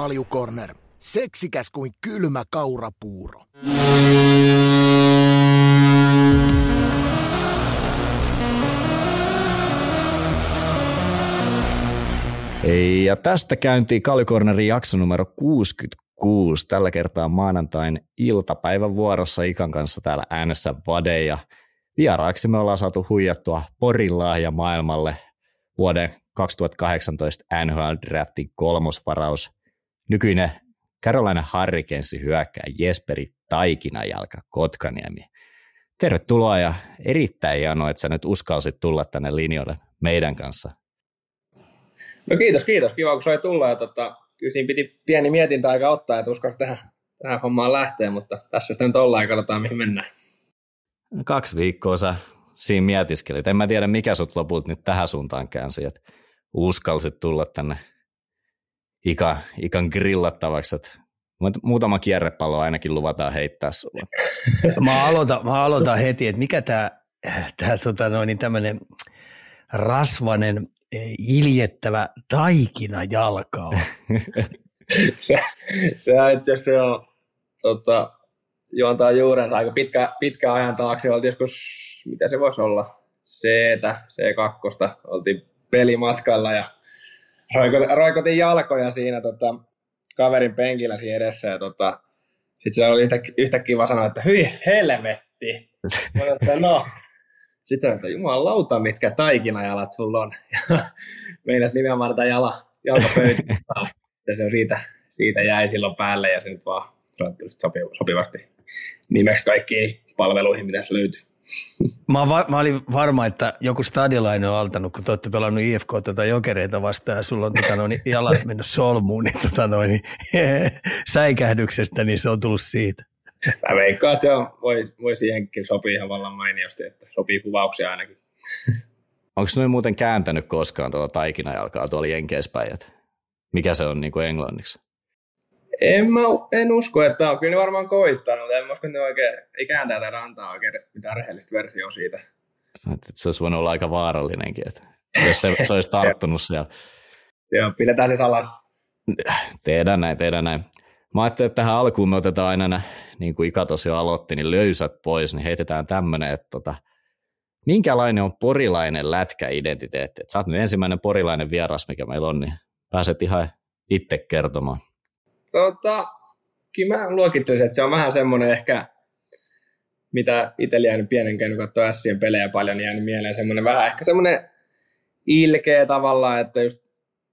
Kaljukorner. Seksikäs kuin kylmä kaurapuuro. Ja tästä käyntiin Kaljukornerin jakso numero 66. Tällä kertaa maanantain iltapäivän vuorossa Ikan kanssa täällä äänessä Vade. Ja vieraaksi me ollaan saatu huijattua Porin lahja maailmalle vuoden 2018 NHL Draftin kolmosvaraus. Nykyinen Carolina Hurricanesin hyökkää Jesperi Taikinajalka Kotkaniemi. Tervetuloa ja erittäin hienoa, että sä nyt uskalsit tulla tänne linjoille meidän kanssa. No kiitos, kiitos. Kiva, kun sai tulla. Ja tota, kyllä siinä piti pieni mietintä aika ottaa, että uskalsi tähän, tähän hommaan lähteä, mutta tässä sitä nyt ollaan ja katsotaan, mihin mennään. Kaksi viikkoa sä siinä mietiskelit. En mä tiedä, mikä sut lopulta nyt tähän suuntaan käänsi, että uskalsit tulla tänne Ika, Ikan grillattavaksi, että muutama kierrepallo ainakin luvataan heittää sulle. Mä aloitan, mä aloitan heti, että mikä tämä tää, tota noin, tämmöinen rasvanen, iljettävä taikina jalka on. se, se itse asiassa on, tota, juontaa juurensa aika pitkä, pitkä ajan taakse. Oltiin joskus, mitä se voisi olla, c C2, oltiin pelimatkalla ja roikotin, roikotin jalkoja siinä tota, kaverin penkillä siinä edessä ja tota, sitten se oli yhtäkkiä, yhtäkkiä vaan sanoa, että hyi helvetti. Mä että no. Sitten että jumalauta, mitkä taikinajalat sulla on. Meinas nimenomaan tätä jala, jalkapöytä. Ja se siitä, siitä jäi silloin päälle ja se nyt vaan sopivasti nimeksi kaikkiin palveluihin, mitä se löytyy. Mä, va- mä olin varma, että joku stadiolainen on altanut, kun te olette pelannut IFK tota jokereita vastaan ja sulla on tota noin, jalat mennyt solmuun, niin, tota noin, säikähdyksestä, niin se on tullut siitä. Mä veikkaan, että se on, voi, voi siihenkin sopii ihan vallan mainiosti, että sopii kuvauksia ainakin. Onko noin muuten kääntänyt koskaan tuota taikinajalkaa tuolla Jenkeispäin? Mikä se on niin kuin englanniksi? En, mä, en usko, että on. Kyllä ne varmaan koittanut, mutta en usko, että ne oikein, ei kääntää tätä rantaa oikein mitään rehellistä versioa siitä. Että se olisi voinut olla aika vaarallinenkin, että jos se, se olisi tarttunut siellä. Joo, pidetään se salas. Tehdään näin, tehdään näin. Mä ajattelin, että tähän alkuun me otetaan aina, niin kuin Ika jo aloitti, niin löysät pois, niin heitetään tämmöinen, että tota, minkälainen on porilainen lätkäidentiteetti? Että sä oot nyt ensimmäinen porilainen vieras, mikä meillä on, niin pääset ihan itse kertomaan. Tota, kyllä mä luokittelisin, että se on vähän semmoinen ehkä, mitä itsellä jäänyt pienen käynyt katsoa Sien pelejä paljon, niin jäänyt mieleen semmoinen vähän ehkä semmoinen ilkeä tavallaan, että just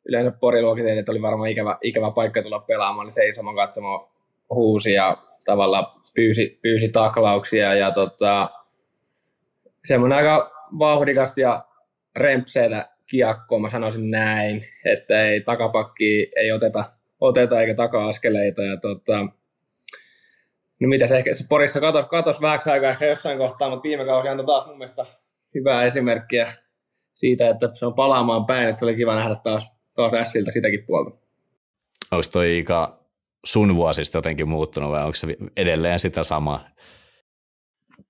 yleensä Pori luokiteltiin, että oli varmaan ikävä, ikävä paikka tulla pelaamaan, niin seisomaan katsomaan huusi ja tavallaan pyysi, pyysi taklauksia ja tota, semmoinen aika vauhdikasta ja rempseitä kiekkoa, mä sanoisin näin, että ei takapakki ei oteta oteta eikä taka-askeleita. Ja tota, no mitä se ehkä se Porissa katos, katos vähäksi aikaa ehkä jossain kohtaa, mutta viime kausi antoi taas mun mielestä hyvää esimerkkiä siitä, että se on palaamaan päin, että se oli kiva nähdä taas, taas Ässiltä sitäkin puolta. Onko toi Ika sun vuosista jotenkin muuttunut vai onko se edelleen sitä samaa?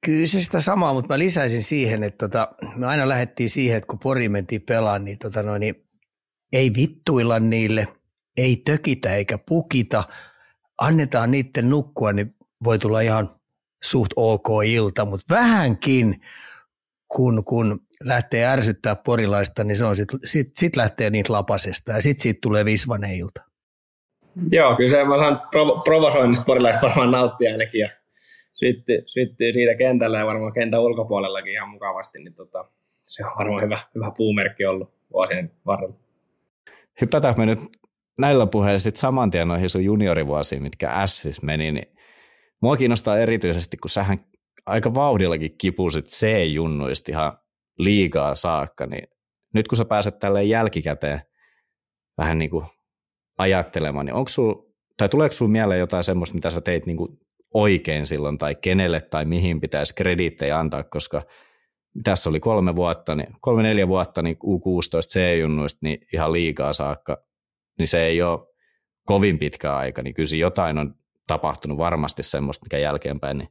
Kyllä se sitä samaa, mutta mä lisäisin siihen, että tota, me aina lähdettiin siihen, että kun Pori mentiin pelaan, niin, tota noin, niin ei vittuilla niille, ei tökitä eikä pukita, annetaan niiden nukkua, niin voi tulla ihan suht ok ilta, mutta vähänkin kun, kun lähtee ärsyttää porilaista, niin se on sit, sit, sit lähtee niitä lapasesta ja sitten siitä tulee visvanen ilta. Joo, kyllä se mä saan provo- provosoinnista porilaista varmaan nauttia ainakin ja syttyy, syttyy siitä kentällä ja varmaan kentän ulkopuolellakin ihan mukavasti, niin tota, se on varmaan hyvä, hyvä puumerkki ollut vuosien varrella. Hypätäänkö me nyt näillä puheilla sitten saman tien noihin sun juniorivuosiin, mitkä Ssis meni, niin mua kiinnostaa erityisesti, kun sähän aika vauhdillakin kipusit C-junnuista ihan liigaa saakka, niin nyt kun sä pääset tälleen jälkikäteen vähän niin kuin ajattelemaan, niin onko sul, tai tuleeko sulla mieleen jotain semmoista, mitä sä teit niin kuin oikein silloin, tai kenelle tai mihin pitäisi krediittejä antaa, koska tässä oli kolme vuotta, niin, kolme neljä vuotta niin U16 C-junnuista niin ihan liikaa saakka niin se ei ole kovin pitkä aika, niin kyllä jotain on tapahtunut varmasti semmoista, mikä jälkeenpäin niin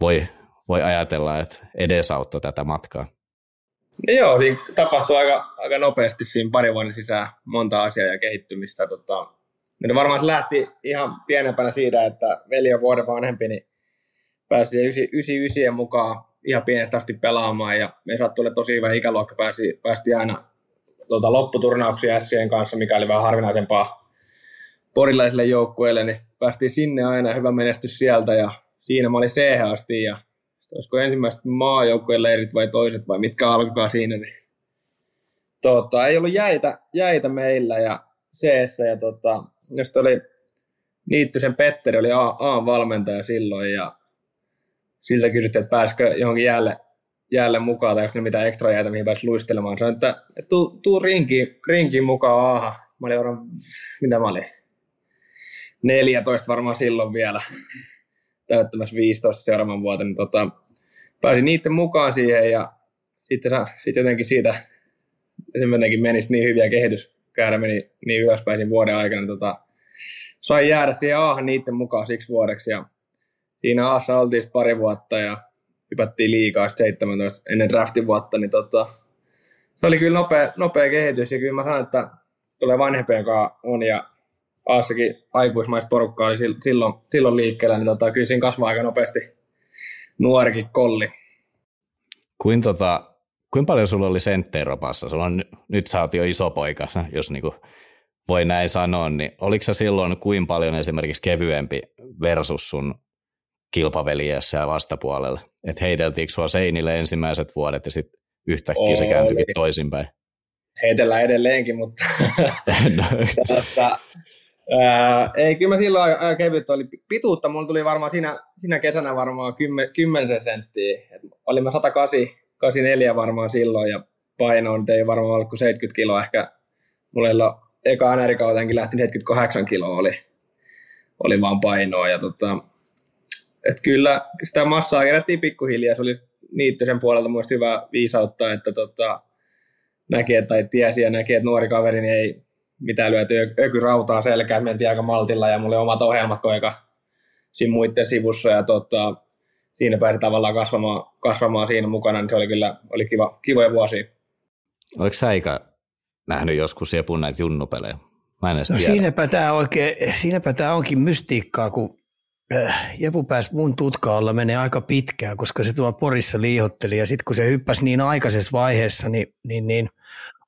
voi, voi ajatella, että edesauttoi tätä matkaa. No joo, niin tapahtui aika, aika nopeasti siinä parin vuoden sisään monta asiaa ja kehittymistä. Tota, No varmaan se lähti ihan pienempänä siitä, että veli on vuoden vanhempi, niin pääsi 99 mukaan ihan pienestä asti pelaamaan ja me sattui olla tosi hyvä ikäluokka, pääsi, päästi aina tuota, lopputurnauksia Sien kanssa, mikä oli vähän harvinaisempaa porilaisille joukkueille, niin päästiin sinne aina, hyvä menestys sieltä ja siinä mä olin c asti ja olisiko ensimmäiset maajoukkueen leirit vai toiset vai mitkä alkaa siinä, niin tota, ei ollut jäitä, jäitä meillä ja c ja tota, just oli Niittysen Petteri oli A-valmentaja silloin ja siltä kysyttiin, että pääsikö johonkin jäälle, jäälle mukaan tai onko ne mitään ekstra jäitä, mihin pääsi luistelemaan. Sanoin, että tuu, tuu rinkiin, rinkiin mukaan aaha. Mä olin varmaan, mitä mä olin? 14 varmaan silloin vielä täyttämässä 15 seuraavan vuotta, niin tota, pääsin niiden mukaan siihen ja sitten sit jotenkin siitä jotenkin meni niin hyviä kehityskäärä meni niin ylöspäin siinä vuoden aikana, niin tota, sain jäädä siihen aahan niiden mukaan siksi vuodeksi ja siinä Aassa oltiin pari vuotta ja hypättiin liikaa 17 ennen draftin vuotta, niin tota, se oli kyllä nopea, nopea kehitys ja kyllä mä sanon, että tulee vanhempien kanssa on ja Aassakin aikuismaista porukkaa oli silloin, silloin liikkeellä, niin tota, kyllä siinä kasvaa aika nopeasti nuorikin kolli. Kuin tota, kuin paljon sulla oli senttejä ropassa? Sulla on, nyt sä oot jo iso poika, jos niinku voi näin sanoa, niin oliko se silloin kuin paljon esimerkiksi kevyempi versus sun kilpaveliässä ja vastapuolelle? Että heiteltiinkö sua seinille ensimmäiset vuodet ja sitten yhtäkkiä Oli. se kääntyikin toisinpäin? Heitellään edelleenkin, mutta no. Tästä, ää, ei, kyllä mä silloin aika kevyt oli. Pituutta mulla tuli varmaan siinä, siinä kesänä varmaan 10, 10 senttiä. Et olimme 184 varmaan silloin ja paino on ei varmaan ollut kuin 70 kiloa ehkä. Mulla ei ole eka NR-kautenkin lähti 78 kiloa oli, oli vaan painoa ja tota, et kyllä sitä massaa kerättiin pikkuhiljaa. Se oli Niittysen puolelta mun hyvä viisautta, että tota, näki, että, tai tiesi ja näki, että nuori kaveri niin ei mitään lyöty öky rautaa selkään, mentiin aika maltilla ja mulla oli omat ohjelmat koika siinä muiden sivussa ja tota, siinä pääsi tavallaan kasvamaan, kasvamaan siinä mukana, niin se oli kyllä oli kiva, kivoja vuosia. Oliko sä Aika nähnyt joskus Jepun näitä junnupelejä? Mä en no siinäpä tämä, oikein, siinäpä tämä onkin mystiikkaa, kun Jepu pääsi mun tutkaalla menee aika pitkään, koska se tuolla Porissa liihotteli. Ja sitten kun se hyppäsi niin aikaisessa vaiheessa, niin, niin, niin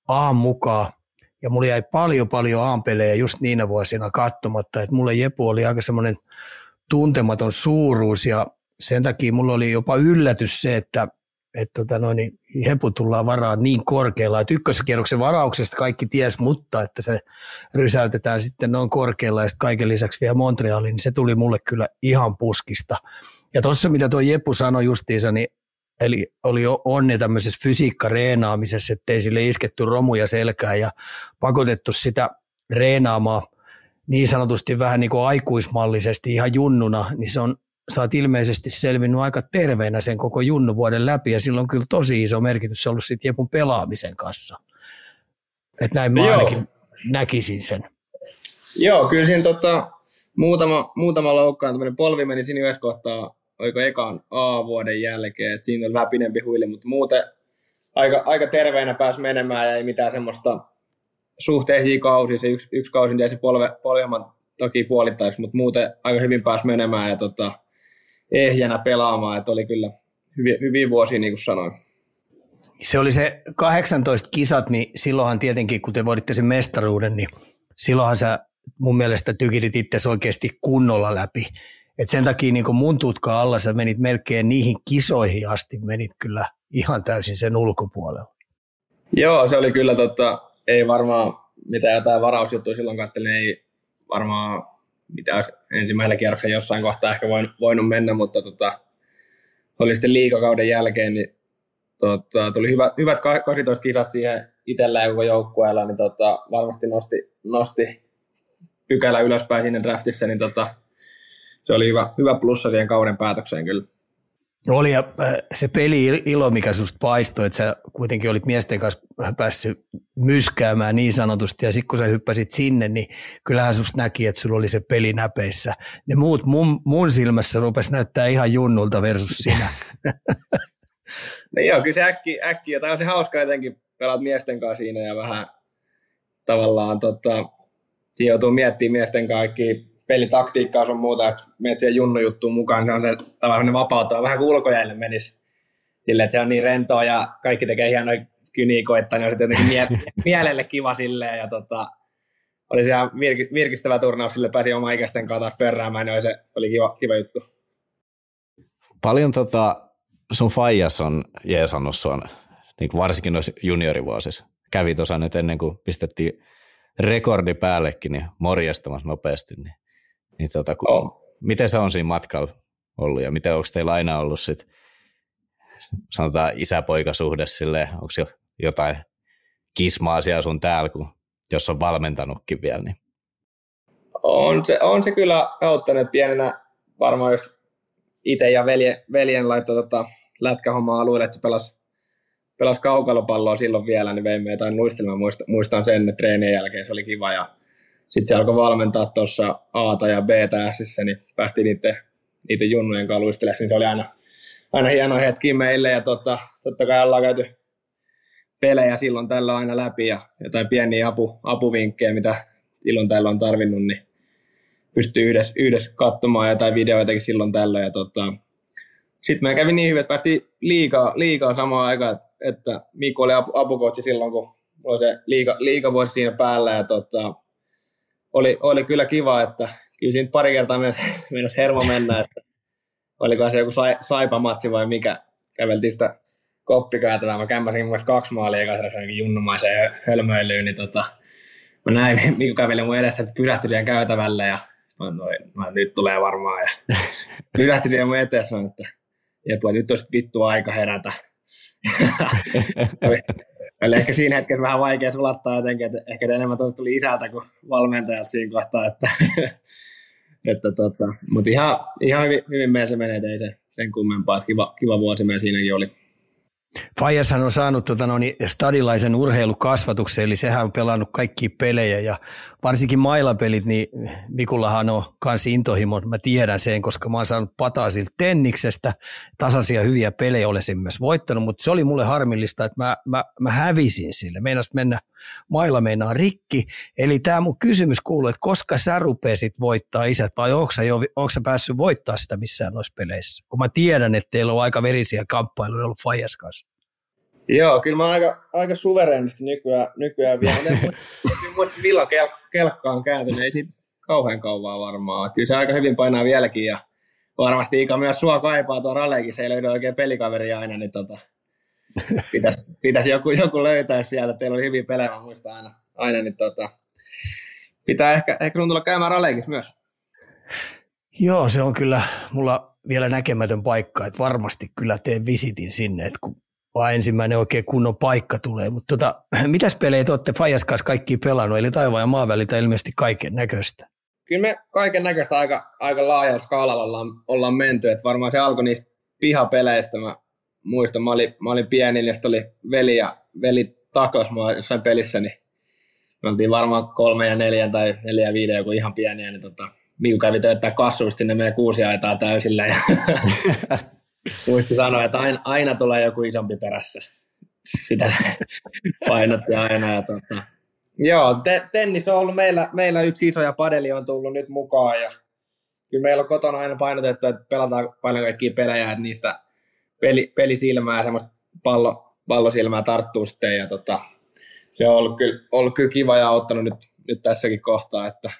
aam mukaan. Ja mulla jäi paljon paljon aampelejä just niinä vuosina katsomatta, että mulle Jepu oli aika semmoinen tuntematon suuruus ja sen takia mulla oli jopa yllätys se, että että tota noin, niin Hepu tullaan varaan niin korkealla, että ykköskierroksen varauksesta kaikki ties, mutta että se rysäytetään sitten noin korkealla ja sitten kaiken lisäksi vielä Montrealiin, niin se tuli mulle kyllä ihan puskista. Ja tuossa mitä tuo Jepu sanoi justiinsa, niin eli oli onni tämmöisessä fysiikkareenaamisessa, ettei sille isketty romuja selkään ja pakotettu sitä reenaamaan niin sanotusti vähän niin kuin aikuismallisesti ihan junnuna, niin se on sä oot ilmeisesti selvinnyt aika terveenä sen koko junnuvuoden läpi ja silloin kyllä tosi iso merkitys ollut sitten Jepun pelaamisen kanssa. Että näin mä Joo. ainakin näkisin sen. Joo, kyllä siinä tota, muutama, muutama loukkaantuminen polvi meni siinä yhdessä kohtaa, oliko ekan A-vuoden jälkeen, että siinä oli vähän pidempi huili, mutta muuten aika, aika terveenä pääsi menemään ja ei mitään semmoista suhteisiin kausi, se yksi, yksi kausi jäi se polve, polvihman toki puolittaisi, mutta muuten aika hyvin pääsi menemään ja tota, ehjänä pelaamaan, että oli kyllä hyviä, hyviä vuosia, niin kuin sanoin. Se oli se 18 kisat, niin silloinhan tietenkin, kun te voiditte sen mestaruuden, niin silloinhan sä mun mielestä tykidit itse oikeasti kunnolla läpi. Et sen takia niin mun tutka alla sä menit melkein niihin kisoihin asti, menit kyllä ihan täysin sen ulkopuolella. Joo, se oli kyllä totta, ei varmaan mitä jotain varausjuttuja silloin katselin, ei varmaan mitä olisi ensimmäisellä kierroksella jossain kohtaa ehkä voinut mennä, mutta tota, oli sitten liikakauden jälkeen, niin tota, tuli hyvä, hyvät 18 kisat siihen itsellä ja koko joukkueella, niin tota, varmasti nosti, nosti pykälä ylöspäin siinä draftissa, niin tota, se oli hyvä, hyvä plussa siihen kauden päätökseen kyllä. Oli ja äh, se peli ilo, mikä susta paistoi, että sä kuitenkin olit miesten kanssa päässyt myskäämään niin sanotusti, ja sitten kun sä hyppäsit sinne, niin kyllähän susta näki, että sulla oli se peli näpeissä. Ne muut mun, mun silmässä rupes näyttää ihan junnulta versus sinä. no joo, kyllä se äkki, äkki ja tämä on se hauska jotenkin, pelaat miesten kanssa siinä ja vähän tavallaan tota, joutuu miettimään miesten kaikki pelitaktiikkaa sun muuta, jos menet siihen junnujuttuun mukaan, se on se tavallaan vapautua, vähän kuin ulkojäille menisi. Silleen, että se on niin rentoa ja kaikki tekee hienoja kyniä koittaa, niin on sitten jotenkin mie- mielelle kiva silleen. Ja tota, oli se ihan vir- virkistävä turnaus, sille pääsi oma ikäisten kanssa taas peräämään, niin se oli kiva, kiva juttu. Paljon tota, sun faijas on jeesannut sun, niin varsinkin noissa juniorivuosissa. Kävi tuossa nyt ennen kuin pistettiin rekordi päällekin, niin morjestamassa nopeasti. Niin, niin tota, kun, oh. Miten se on siinä matkalla ollut ja miten onko teillä aina ollut sit, sanotaan isä-poikasuhde silleen, onko jo jotain kismaa siellä sun täällä, kun, jos on valmentanutkin vielä? Niin. On, se, on se kyllä auttanut pienenä varmaan jos itse ja veljen, veljen laittoi tota, lätkähommaa alueelle, että se pelasi, pelasi kaukalopalloa silloin vielä, niin veimme jotain luistelmaa. Muistan, muistan sen, että treenien jälkeen se oli kiva ja sitten se alkoi valmentaa tuossa A ja B Sissä, niin päästiin niiden, niiden junnujen kanssa luistelemaan, niin se oli aina, aina hieno hetki meille ja tota, totta kai ollaan käyty pelejä silloin tällä aina läpi ja jotain pieniä apu, apuvinkkejä, mitä silloin tällä on tarvinnut, niin pystyy yhdessä, yhdessä katsomaan jotain videoitakin silloin tällä. Ja tota, sitten me kävi niin hyvin, että päästiin liikaa, liikaa samaan aikaan, että Mikko oli apu, apukoutsi silloin, kun oli se liika, liikavuosi siinä päällä. Ja tota, oli, oli, kyllä kiva, että kyllä siinä pari kertaa mennessä hermo mennä, että oliko se joku sai, saipamatsi vai mikä. Käveltiin sitä koppikäytävää. Mä kämmäsin mun kaksi maalia eka junnumaiseen hölmöilyyn, niin tota, mä näin Mikko käveli mun edessä, että pysähtyi siihen käytävälle ja mä noin, mä, nyt tulee varmaan. Ja pysähtyi siihen mun eteen sanoin, että Jepu, nyt olisi vittu aika herätä. Oli ehkä siinä hetkessä vähän vaikea sulattaa jotenkin, että ehkä enemmän tuli isältä kuin valmentajalta siinä kohtaa, että, että tota, mutta ihan, ihan hyvin, hyvin meidän se menee, ei se sen kummempaa, että kiva, kiva vuosi meidän siinäkin oli. Fajashan on saanut tota, no, niin, stadilaisen urheilukasvatuksen, eli sehän on pelannut kaikki pelejä ja varsinkin mailapelit, niin Mikullahan on kans intohimo, mä tiedän sen, koska mä oon saanut pataa siltä Tenniksestä, tasaisia hyviä pelejä olen sen myös voittanut, mutta se oli mulle harmillista, että mä, mä, mä hävisin sille, meinas mennä mailla meinaa rikki, eli tämä mun kysymys kuuluu, että koska sä rupesit voittaa isät, vai onko sä, jo, sä päässyt voittaa sitä missään noissa peleissä, kun mä tiedän, että teillä on aika verisiä kamppailuja ollut Fajas kanssa. Joo, kyllä mä aika, aika suvereenisti nykyään, nykyään vielä. En muista milloin kel, kelkka on kääntynyt, ei siitä kauhean kauan varmaan. Kyllä se aika hyvin painaa vieläkin ja varmasti Ika myös sua kaipaa tuo ralleikin, se ei löydy oikein pelikaveri aina, niin tota, pitäisi, pitäisi joku, joku löytää sieltä. Teillä oli hyvin pelejä, mä muistan aina, aina niin tota, pitää ehkä, ehkä sun tulla käymään ralleikissa myös. Joo, se on kyllä mulla vielä näkemätön paikka, että varmasti kyllä teen visitin sinne, että kun vaan ensimmäinen oikein kunnon paikka tulee. Mutta tota, mitäs pelejä te olette Fajas kanssa kaikki pelannut, eli taivaan ja maan välitä ilmeisesti kaiken näköistä? Kyllä me kaiken näköistä aika, aika laajalla skaalalla ollaan, ollaan menty, että varmaan se alkoi niistä pihapeleistä, mä muistan, mä olin, mä olin pieni, niin oli veli ja veli taklas mua jossain pelissä, niin me oltiin varmaan kolme ja neljä tai neljä ja viiden joku ihan pieniä, niin tota, Miku kävi tööttää kassuista sinne meidän kuusi aitaa täysillä ja muisti sanoa, että aina, aina tulee joku isompi perässä. Sitä painotti aina. Ja tota. Joo, te, tennis on ollut meillä, meillä yksi iso ja padeli on tullut nyt mukaan ja kyllä meillä on kotona aina painotettu, että pelataan paljon kaikkia pelejä, että niistä peli, pelisilmää ja semmoista pallo, pallosilmää tarttuu sitten ja tota, se on ollut kyllä, ollut kyllä kiva ja auttanut nyt, nyt tässäkin kohtaa, että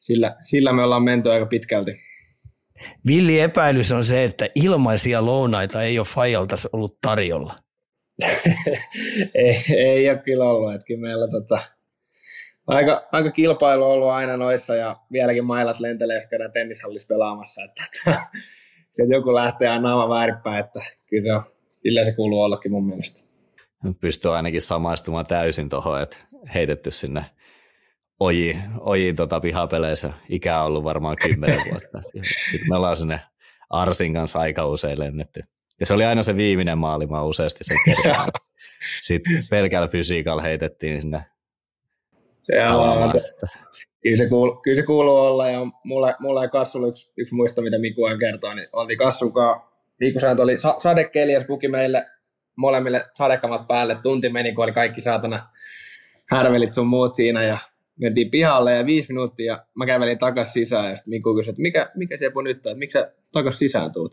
sillä, sillä me ollaan menty aika pitkälti. Villi epäilys on se, että ilmaisia lounaita ei ole Fajalta ollut tarjolla. ei, ei ole kyllä ollut. Että kyllä meillä tota, aika, aika kilpailu on ollut aina noissa ja vieläkin mailat lentelee, jos käydään tennishallissa pelaamassa. Että, että, se joku lähtee aina naama väärinpäin, että kyllä se on, sillä se kuuluu ollakin mun mielestä. Pystyy ainakin samaistumaan täysin tuohon, että heitetty sinne oji, oji tota pihapeleissä. Ikä on ollut varmaan kymmenen vuotta. Sitten me ollaan sinne Arsin kanssa aika usein lennetty. Ja se oli aina se viimeinen maali, mä useasti sen. Sitten pelkällä fysiikalla heitettiin sinne. Joo, kyllä, se kuuluu, kyllä se kuuluu olla, ja mulla, mulla ei Kassulla yksi, yksi muisto, mitä Miku on kertoa, niin oltiin Kassukaan, viikkosääntö oli sa- sadekeli, ja puki meille molemmille sadekamat päälle, tunti meni, kun oli kaikki saatana härvelit sun muut siinä, ja mentiin pihalle ja viisi minuuttia mä kävelin takas sisään ja sitten Mikko kysyi, että mikä, mikä se nyt on, että miksi sä takas sisään tuut?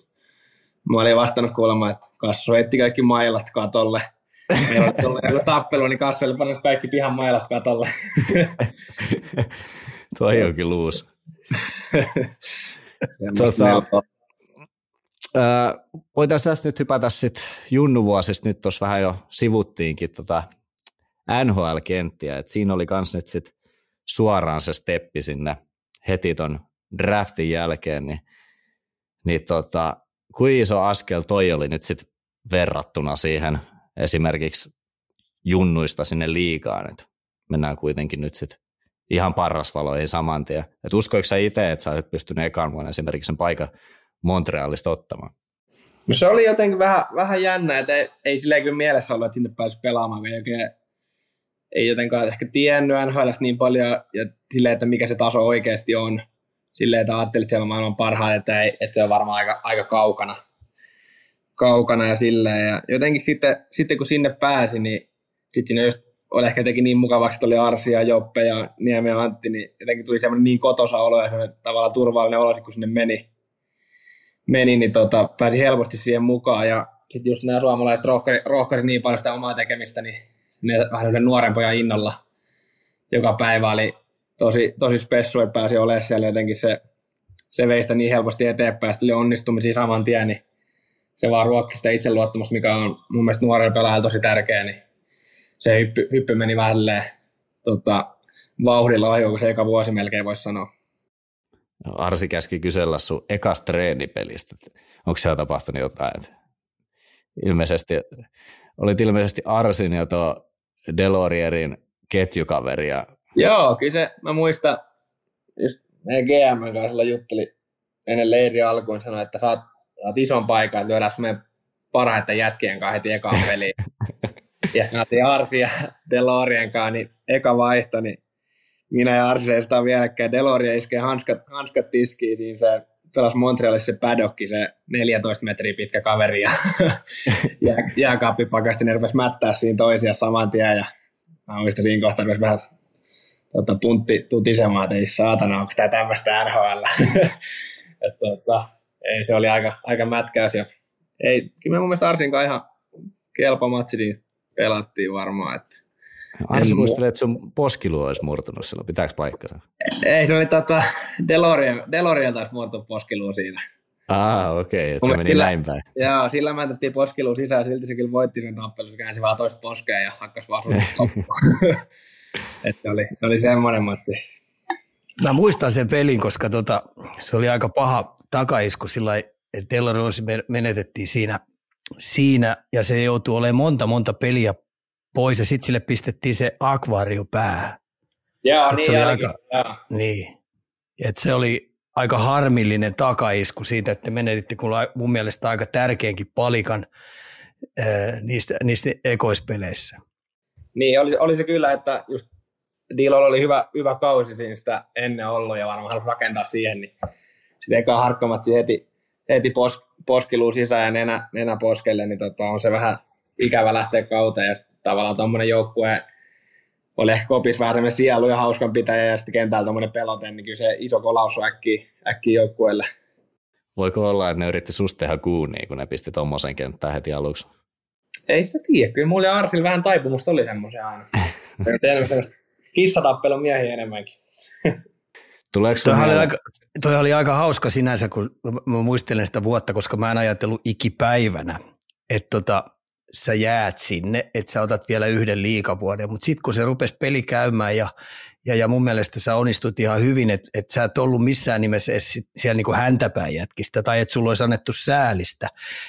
Mä olin vastannut kuulemma, että Kasso etti kaikki mailat katolle. Meillä oli tullut joku tappelu, niin Kasso oli pannut kaikki pihan mailat katolle. Toi onkin luus. tota, voitaisiin tästä nyt hypätä sitten junnuvuosista, nyt tuossa vähän jo sivuttiinkin tota NHL-kenttiä, että siinä oli kans nyt sit suoraan se steppi sinne heti ton draftin jälkeen, niin, niin tota, kuinka iso askel toi oli nyt sitten verrattuna siihen esimerkiksi junnuista sinne liikaan, että mennään kuitenkin nyt sitten ihan parrasvaloihin saman tien. Et uskoiko sä itse, että sä olisit pystynyt ekaan vuonna esimerkiksi sen paikan Montrealista ottamaan? No se oli jotenkin vähän, vähän jännä, että ei, ei silleen kyllä mielessä ollut, että sinne pääsi pelaamaan, kun ei, ei jotenkaan ehkä tiennyt NHL niin paljon ja silleen, että mikä se taso oikeasti on silleen, että ajattelit siellä maailman parhaat, että, ei, että se on varmaan aika, aika kaukana, kaukana ja silleen. Ja jotenkin sitten, sitten kun sinne pääsi, niin sitten siinä just oli ehkä jotenkin niin mukavaksi, että oli Arsi ja Joppe ja Niemi ja Antti, niin jotenkin tuli semmoinen niin kotosa olo ja semmoinen tavallaan turvallinen olo, kun sinne meni, meni niin tota, pääsi helposti siihen mukaan. Ja sitten just nämä suomalaiset rohkari, rohkari niin paljon sitä omaa tekemistä, niin ne vähän nuoren pojan innolla joka päivä oli tosi, tosi spessu, että pääsi olemaan siellä jotenkin se, se veistä niin helposti eteenpäin, sitten oli onnistumisia saman tien, niin se vaan ruokki sitä itseluottamusta, mikä on mun mielestä nuorella pelaajalla tosi tärkeä, niin se hyppy, hyppy meni välleen tota, vauhdilla ohi, kun se eka vuosi melkein voisi sanoa. Arsi käski kysellä sun ekasta treenipelistä, onko siellä tapahtunut jotain? Ilmeisesti, olit ilmeisesti Arsin ja tuo Delorierin ketjukaveri ja Joo, kyllä se, mä muistan, just meidän GM kanssa jutteli ennen leiri alkuun, sanoi, että saat, saat ison paikan, että lyödään meidän parhaiten jätkien kanssa heti ekaan peliin. ja sitten otin Arsi ja Delorien kanssa, niin eka vaihto, niin minä ja Arsi seistaan vieläkään. Deloria iskee hanskat, hanskat tiskiin siinä se pelasi Montrealissa se padokki, se 14 metriä pitkä kaveri ja jää, jääkaappipakasti, ne rupesi mättää siinä toisia saman tien ja mä muistan siinä kohtaa, vähän tota, puntti tutisemaan, että ei saatana, onko tämä tämmöistä NHL. että, tota, ei, se oli aika, aika mätkäys. Ja, ei, kyllä me mun mielestä Arsin kanssa ihan kelpo matsi niin pelattiin varmaan. Että, Arsi muistelee, että sun poskilu olisi murtunut silloin. Pitääkö paikkansa? Ei, se oli tota, Delorian, Delorian taas murtunut poskilu siinä. Ah, okei, okay, että se meni sillä, näin päin. Joo, sillä mätettiin poskiluun sisään, silti se kyllä voitti sen tappelun, se käänsi vaan toista poskea ja hakkas vaan että oli, se oli semmoinen matti. Mä muistan sen pelin, koska tota, se oli aika paha takaisku sillä että Rose menetettiin siinä, siinä ja se joutui olemaan monta monta peliä pois ja sitten sille pistettiin se akvaario päähän. Joo, niin, se oli aika, niin. Et se oli aika harmillinen takaisku siitä, että menetitte kun mun mielestä aika tärkeänkin palikan ää, niistä, niistä ekoispeleissä. Niin, oli, oli se kyllä, että just Dilolla oli hyvä, hyvä kausi siinä sitä ennen ollut ja varmaan halusi rakentaa siihen, niin sitten eka harkkamatsi heti, heti pos, poskiluun sisään ja nenä, nenä poskelle, niin tota, on se vähän ikävä lähteä kauteen ja tavallaan tuommoinen joukkue oli ehkä kopis vähän semmoinen sielu ja hauskan pitäjä ja sitten kentällä tuommoinen pelote, niin kyllä se iso kolaus on äkkiä, äkkiä joukkueelle. Voiko olla, että ne yritti susta tehdä kuunia, kun ne pisti tuommoisen kenttään heti aluksi? Ei sitä tiedä. Kyllä mulla ja Arsil vähän taipumusta oli semmoisen aina. Kissatappelun miehiä enemmänkin. Tuleeko toi, oli aika, toi oli aika hauska sinänsä, kun mä muistelen sitä vuotta, koska mä en ajatellut ikipäivänä, että tota, sä jäät sinne, että sä otat vielä yhden liikavuoden, mutta sitten kun se rupesi peli käymään ja, ja, ja mun mielestä sä onnistut ihan hyvin, että et sä et ollut missään nimessä edes siellä niinku häntäpäin jätkistä tai että sulla olisi annettu säälistä.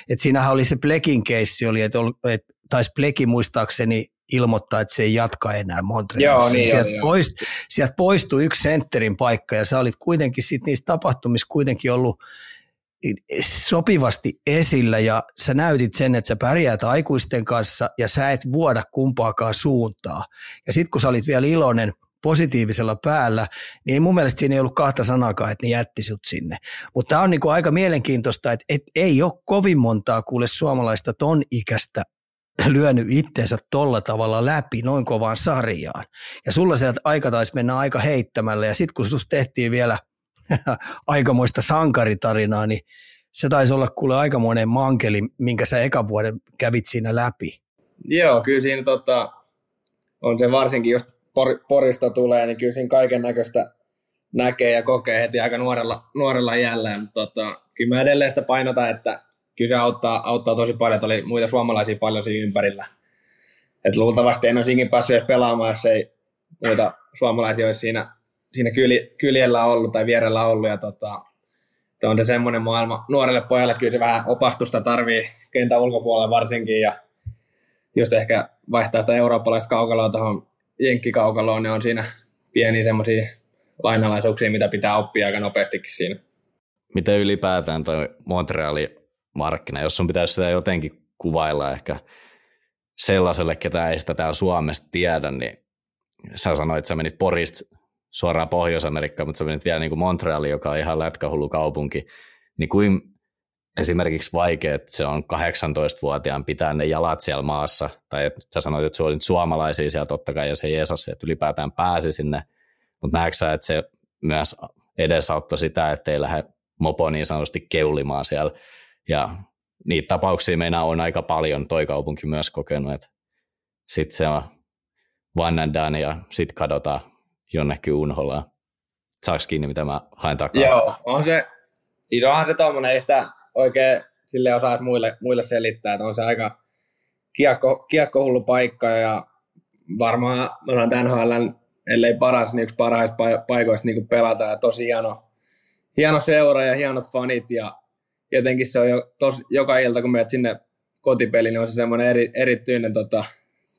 Et siinähän oli se Plekin keissi, oli, että et, taisi Pleki muistaakseni ilmoittaa, että se ei jatka enää Montrealissa. Joo, niin sieltä, joo, poist, joo. sieltä poistui yksi sentterin paikka ja sä olit kuitenkin sit niissä tapahtumissa kuitenkin ollut sopivasti esillä ja sä näytit sen, että sä pärjäät aikuisten kanssa ja sä et vuoda kumpaakaan suuntaa. Ja sitten kun sä olit vielä iloinen positiivisella päällä, niin mun mielestä siinä ei ollut kahta sanakaan, että ne jätti sut sinne. Mutta tämä on niinku aika mielenkiintoista, että et ei ole kovin montaa kuule suomalaista ton ikäistä lyönyt itteensä tolla tavalla läpi noin kovaan sarjaan. Ja sulla sieltä aika taisi mennä aika heittämällä ja sitten kun susta tehtiin vielä aikamoista sankaritarinaa, niin se taisi olla kuule aikamoinen mankeli, minkä sä eka vuoden kävit siinä läpi. Joo, kyllä siinä tota, on se varsinkin, jos por, porista tulee, niin kyllä siinä kaiken näköistä näkee ja kokee heti aika nuorella, nuorella jälleen. Mutta tota, kyllä mä edelleen sitä painotan, että kyllä se auttaa, auttaa tosi paljon, että oli muita suomalaisia paljon siinä ympärillä. Et luultavasti en olisi päässyt edes pelaamaan, jos ei muita suomalaisia olisi siinä, siinä kyli, kyljellä ollut tai vierellä ollut. Ja tota, on se semmoinen maailma nuorelle pojalle, kyllä se vähän opastusta tarvii kentän ulkopuolella varsinkin. Ja just ehkä vaihtaa sitä eurooppalaista kaukaloa tuohon jenkkikaukaloon, niin on siinä pieniä semmoisia lainalaisuuksia, mitä pitää oppia aika nopeastikin siinä. Miten ylipäätään toi Montreali markkina, jos sun pitäisi sitä jotenkin kuvailla ehkä sellaiselle, ketä ei sitä täällä Suomessa tiedä, niin sä sanoit, että sä menit Porista suoraan Pohjois-Amerikkaan, mutta sä menit vielä niin kuin Montrealiin, joka on ihan lätkähullu kaupunki, niin kuin esimerkiksi vaikea, että se on 18-vuotiaan pitää ne jalat siellä maassa, tai että sä sanoit, että sulla suomalaisia siellä totta kai, ja se Jeesus, että ylipäätään pääsi sinne, mutta näetkö sä, että se myös edesauttoi sitä, että ei lähde mopo niin sanotusti keulimaan siellä, ja niitä tapauksia meillä on aika paljon, toi kaupunki myös kokenut, että sitten se on one and done, ja sitten kadotaan jonnekin unholaan. Saaks kiinni, mitä mä haen takaa? Joo, on se, siis onhan se tommonen, ei sitä oikein sille osaisi muille, muille selittää, että on se aika kiekko, kiekkohullu paikka ja varmaan me ollaan NHL, ellei paras, niin yksi parhaista paikoista niin pelata ja tosi hieno, hieno seura ja hienot fanit ja jotenkin se on jo, tos, joka ilta, kun menet sinne kotipeliin, niin on se semmoinen eri, erityinen tota,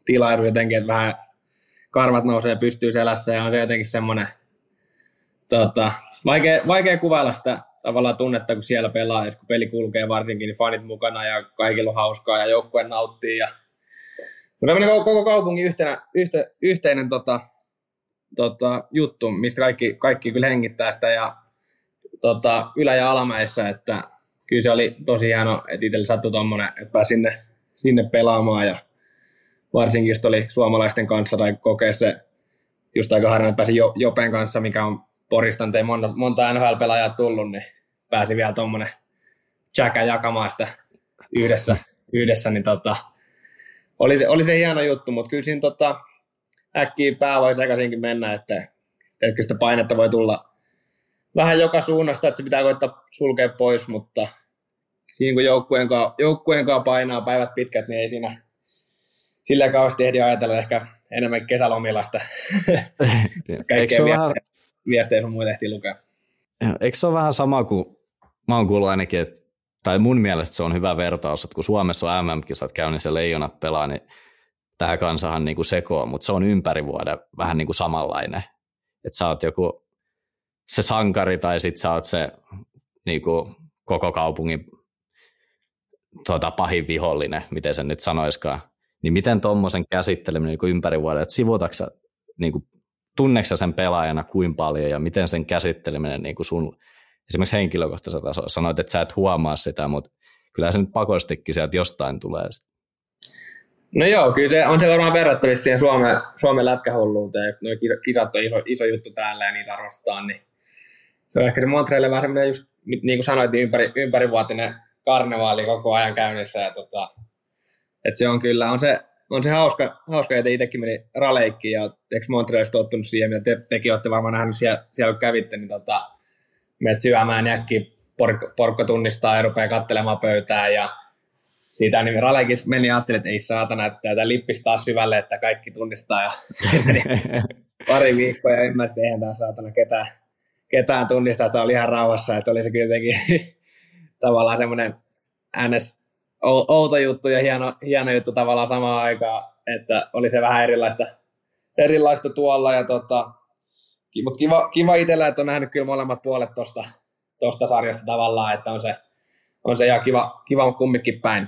tilailu jotenkin, että vähän karvat nousee pystyy selässä ja on se jotenkin semmoinen tota, vaikea, vaikea kuvailla sitä tavallaan tunnetta, kun siellä pelaa, ja kun peli kulkee varsinkin, niin fanit mukana ja kaikilla on hauskaa ja joukkue nauttii. Ja... Mutta koko, koko kaupungin yhtenä, yhte, yhteinen tota, tota, juttu, mistä kaikki, kaikki kyllä hengittää sitä ja tota, ylä- ja alamäissä, että kyllä se oli tosi hieno, että itselle sattui tuommoinen, että pääsi sinne, sinne pelaamaan ja varsinkin just oli suomalaisten kanssa tai kokea se just aika harvinainen, että pääsi Jopen kanssa, mikä on Porista, ei monta, monta NHL-pelaajaa tullut, niin pääsi vielä tuommoinen jäkä jakamaan sitä yhdessä, yhdessä niin tota, oli, se, oli se hieno juttu, mutta kyllä siinä tota, äkkiä pää voi sekaisinkin mennä, että, että sitä painetta voi tulla vähän joka suunnasta, että se pitää koittaa sulkea pois, mutta siinä kun joukkueen kanssa, joukkueen kanssa painaa päivät pitkät, niin ei siinä sillä kauheasti ehdi ajatella ehkä enemmän kesälomilasta. Kaikkea vähän... viestejä sun muita ehtii lukea. Eikö se ole vähän sama kuin, mä oon kuullut ainakin, että, tai mun mielestä se on hyvä vertaus, että kun Suomessa on MM-kisat käynnissä leijonat pelaa, niin tähän kansahan niin kuin sekoo, mutta se on ympäri vuoden vähän niin kuin samanlainen. Että sä oot joku se sankari tai sit sä oot se niin kuin koko kaupungin tota, pahin vihollinen, miten sen nyt sanoiskaan. Niin miten tuommoisen käsitteleminen niin ympäri vuoden, että sivutaksa, niin kuin, sen pelaajana kuin paljon ja miten sen käsitteleminen niin kuin sun esimerkiksi henkilökohtaisella tasolla, sanoit, että sä et huomaa sitä, mutta kyllä se nyt pakostikin sieltä jostain tulee. No joo, kyllä se on se varmaan verrattavissa siihen Suomen, Suomen lätkähulluuteen, että nuo kisat on iso, iso juttu täällä ja niitä arvostetaan, niin se on ehkä se Montrealille vähän semmoinen just, niin kuin sanoit, niin ympäri, ympärivuotinen karnevaali koko ajan käynnissä ja tota, et se on kyllä, on se, on se hauska, hauska että itsekin meni raleikkiin ja eikö Montrealista tottunut siihen, mitä te, tekin olette varmaan nähnyt siellä, siellä kun kävitte, niin tota, menet syömään jäkki, porkka, porkka tunnistaa ja rupeaa katselemaan pöytään ja siitä niin Raleikis meni ja ajattelin, että ei saatana, että tätä lippis taas syvälle, että kaikki tunnistaa ja pari viikkoa ja ymmärsin, että eihän tämä saatana ketään, ketään tunnistaa, että oli ihan rauhassa, että oli se kuitenkin tavallaan semmoinen ns outo juttu ja hieno, hieno juttu tavallaan samaan aikaan, että oli se vähän erilaista, erilaista tuolla ja tota, mutta kiva, kiva itsellä, että on nähnyt kyllä molemmat puolet tuosta tosta sarjasta tavallaan, että on se, on se ja kiva, kiva kumminkin päin.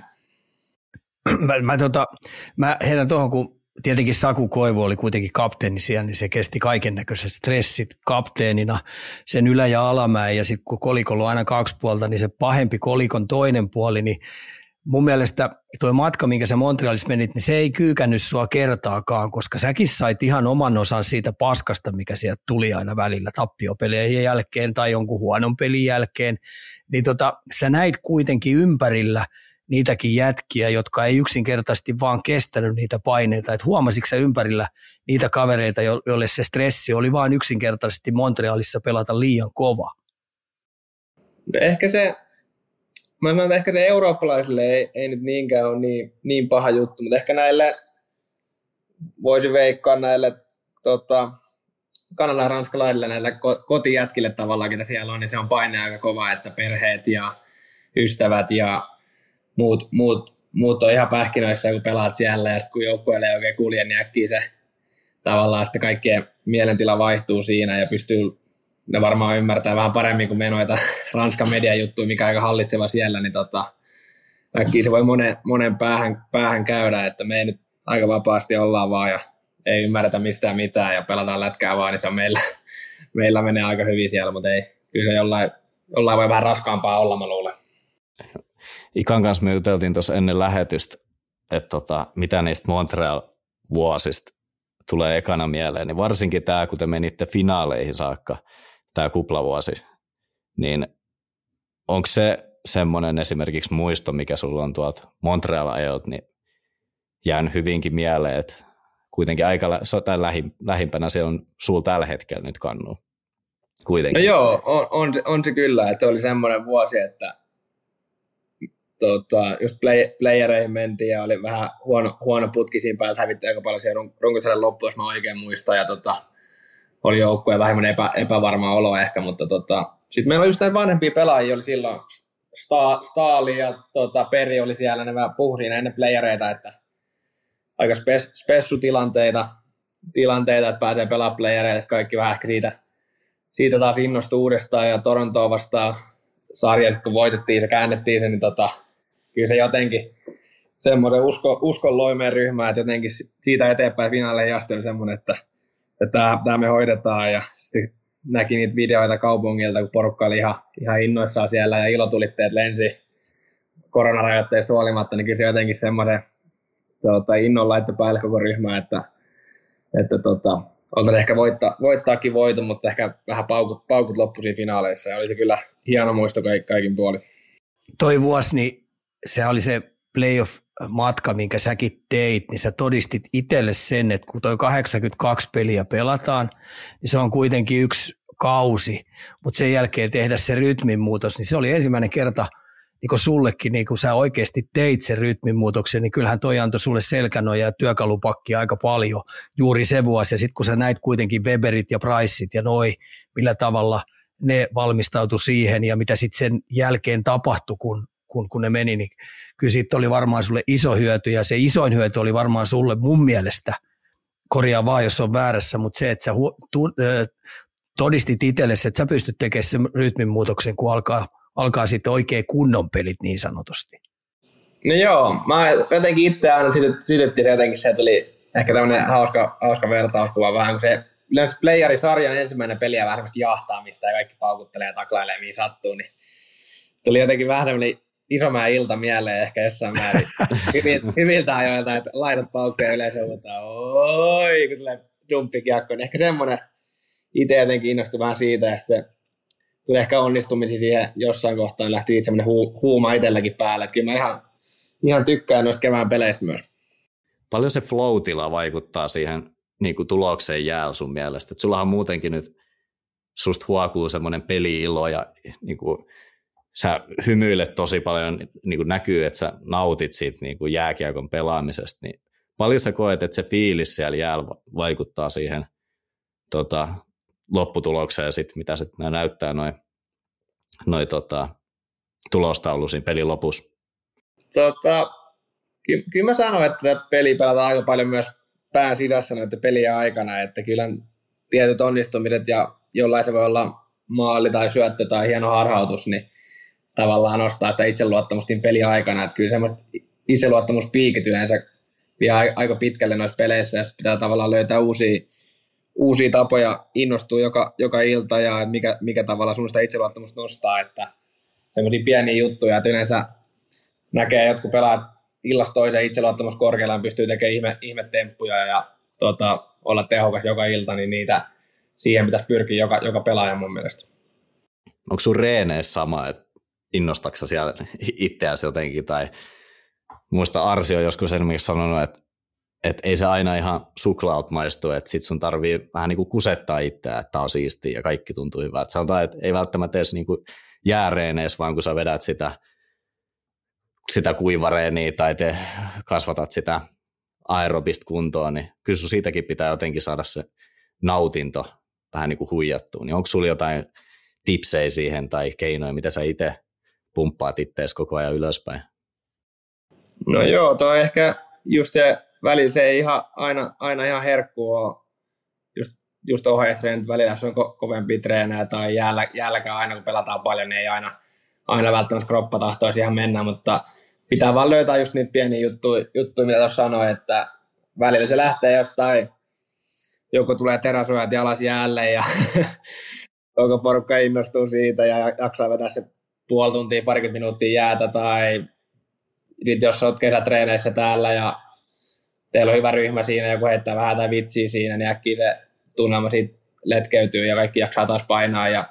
Mä, mä, tota, mä heidän tuohon, kun tietenkin Saku Koivu oli kuitenkin kapteeni siellä, niin se kesti kaiken näköiset stressit kapteenina, sen ylä- ja alamäen, ja sitten kun kolikolla on aina kaksi puolta, niin se pahempi kolikon toinen puoli, niin mun mielestä tuo matka, minkä sä Montrealissa menit, niin se ei kyykännyt sua kertaakaan, koska säkin sait ihan oman osan siitä paskasta, mikä sieltä tuli aina välillä tappiopelien jälkeen tai jonkun huonon pelin jälkeen. Niin tota, sä näit kuitenkin ympärillä niitäkin jätkiä, jotka ei yksinkertaisesti vaan kestänyt niitä paineita. Et huomasitko sä ympärillä niitä kavereita, joille se stressi oli vaan yksinkertaisesti Montrealissa pelata liian kova? No ehkä se mä sanon, että ehkä se eurooppalaisille ei, ei nyt niinkään ole niin, niin paha juttu, mutta ehkä näille voisi veikkaa näille tota, Kanadan ja ranskalaisille näille kotijätkille tavallaan, mitä siellä on, niin se on paine aika kova, että perheet ja ystävät ja muut, muut, muut on ihan pähkinöissä, kun pelaat siellä, ja sitten kun joukkueelle ei oikein kulje, niin äkkiä se tavallaan sitten kaikkien mielentila vaihtuu siinä ja pystyy ne varmaan ymmärtää vähän paremmin kuin me noita Ranskan median juttuja, mikä aika hallitseva siellä, niin tota, äkkiä se voi monen, monen päähän, päähän käydä, että me ei nyt aika vapaasti ollaan vaan ja ei ymmärretä mistään mitään ja pelataan lätkää vaan, niin se on meillä, meillä menee aika hyvin siellä, mutta ei, kyllä se jollain, jollain voi vähän raskaampaa olla, mä luulen. Ikan kanssa me juteltiin tuossa ennen lähetystä, että tota, mitä niistä Montreal-vuosista tulee ekana mieleen, niin varsinkin tämä, kun te menitte finaaleihin saakka, tämä kuplavuosi, niin onko se semmoinen esimerkiksi muisto, mikä sulla on tuolta Montreal-ajolta, niin jäänyt hyvinkin mieleen, että kuitenkin aika tai lähimpänä se on sulla tällä hetkellä nyt kannu. Kuitenkin. No joo, on, on, on se kyllä, että se oli semmoinen vuosi, että tota, just play, playereihin mentiin ja oli vähän huono, huono putki siinä päällä, hävitti aika paljon siellä runkosarjan loppuun, jos mä oikein muistan, ja tota, oli joukkueen vähemmän epä, epävarma olo ehkä, mutta tota, sitten meillä oli just näitä vanhempia pelaajia, oli silloin Sta, Staali ja tota, Peri oli siellä, ne vähän siinä ennen playereita, että aika spes, spessutilanteita, tilanteita, että pääsee pelaamaan playereita, että kaikki vähän ehkä siitä, siitä taas innostui uudestaan ja Torontoa vastaan sarja, kun voitettiin se käännettiin se, niin tota, kyllä se jotenkin semmoinen usko, uskon loimeen ryhmä, että jotenkin siitä eteenpäin finaaleihin asti oli semmoinen, että että tämä me hoidetaan ja sitten näki niitä videoita kaupungilta, kun porukka oli ihan, ihan innoissaan siellä ja ilotulitteet lensi koronarajoitteista huolimatta, niin kyllä se jotenkin semmoinen tota, innon laittoi päälle koko ryhmä, että, että tota, oltaisiin ehkä voittaa, voittaakin voiton, mutta ehkä vähän paukut, paukut loppu siinä finaaleissa ja oli se kyllä hieno muisto kaikin puolin. Toi vuosi, niin se oli se playoff matka, minkä säkin teit, niin sä todistit itselle sen, että kun toi 82 peliä pelataan, niin se on kuitenkin yksi kausi, mutta sen jälkeen tehdä se rytmin muutos, niin se oli ensimmäinen kerta niin kuin sullekin, niin kun sä oikeasti teit sen rytmin muutoksen, niin kyllähän toi antoi sulle selkänoja ja työkalupakki aika paljon juuri se vuosi. Ja sitten kun sä näit kuitenkin Weberit ja Priceit ja noi, millä tavalla ne valmistautu siihen ja mitä sitten sen jälkeen tapahtui, kun kun, kun ne meni, niin kyllä siitä oli varmaan sulle iso hyöty ja se isoin hyöty oli varmaan sulle mun mielestä, korjaa vaan jos on väärässä, mutta se, että sä hu, tu, todistit itsellesi, että sä pystyt tekemään sen rytmin muutoksen, kun alkaa, alkaa sitten oikein kunnon pelit niin sanotusti. No joo, mä jotenkin itse aina sytytti se jotenkin se, oli ehkä tämmöinen hauska, hauska vertauskuva vähän, kun se yleensä playerisarjan ensimmäinen peli vähän jahtaamista ja kaikki paukuttelee ja taklailee mihin sattuu, niin tuli jotenkin vähän semmoinen Isomäen ilta mieleen ehkä jossain määrin. Hyviltä ajoilta, että laitat paukkuja yleensä huutaa, oi, kun tulee dumppikiekko, niin ehkä semmoinen itse jotenkin innostui vähän siitä, että se tuli ehkä onnistumisia siihen jossain kohtaa, niin lähti itse semmoinen hu- huuma itselläkin päälle, että kyllä mä ihan, ihan tykkään noista kevään peleistä myös. Paljon se flow vaikuttaa siihen niin kuin tulokseen jäällä sun mielestä, että sullahan muutenkin nyt susta huokuu semmoinen peli-ilo ja niin kuin, sä hymyilet tosi paljon, niin kuin näkyy, että sä nautit siitä niin kuin jääkiekon pelaamisesta, niin paljon sä koet, että se fiilis siellä jäällä vaikuttaa siihen tota, lopputulokseen, sit, mitä se näyttää noin noi, tota, tulostaulu siinä pelin lopussa? Tota, ky- kyllä mä sanon, että peli pelataan aika paljon myös pään sisässä noiden pelien aikana, että kyllä tietyt onnistumiset ja jollain se voi olla maali tai syöttö tai hieno harhautus, niin tavallaan nostaa sitä itseluottamusta peli aikana, että kyllä semmoista itseluottamuspiikit yleensä vie aika pitkälle noissa peleissä, ja pitää tavallaan löytää uusia, uusia tapoja innostua joka, joka ilta, ja mikä, mikä tavalla sun sitä itseluottamusta nostaa, että semmoisia pieniä juttuja, että yleensä näkee jotkut pelaat illasta toiseen itseluottamus korkealla, pystyy tekemään ihme, ihmetemppuja ja tota, olla tehokas joka ilta, niin niitä siihen pitäisi pyrkiä joka, joka pelaaja mun mielestä. Onko sun reeneissä sama, että innostaksa siellä itseäsi jotenkin, tai muista Arsi on joskus esimerkiksi sanonut, että, että ei se aina ihan suklaut maistu, että sit sun tarvii vähän niin kuin kusettaa itseä, että on siistiä ja kaikki tuntuu hyvältä. Sanotaan, että ei välttämättä edes niin kuin jääreenees, vaan kun sä vedät sitä, sitä kuivareenia tai te kasvatat sitä aerobista kuntoon, niin kyllä sun siitäkin pitää jotenkin saada se nautinto vähän niin kuin huijattua. Niin onko sulla jotain tipsejä siihen tai keinoja, mitä sä itse pumppaat ittees koko ajan ylöspäin? No joo, toi ehkä just se välillä se ei ihan, aina, aina ihan herkku ole. Just, just ohjeistreenit välillä, jos on ko- kovempi treenejä tai jäällä, jäälläkään aina kun pelataan paljon, niin ei aina, aina välttämättä kroppa tahtoisi ihan mennä, mutta pitää vaan löytää just niitä pieniä juttuja, juttuja mitä tuossa sanoin, että välillä se lähtee jostain, joku tulee teräsuojat jalas jäälle ja koko porukka innostuu siitä ja jaksaa vetää se puoli tuntia, parikymmentä minuuttia jäätä tai nyt jos olet kesätreeneissä täällä ja teillä on hyvä ryhmä siinä, joku heittää vähän tai vitsiä siinä, niin äkkiä se tunnelma siitä letkeytyy ja kaikki jaksaa taas painaa ja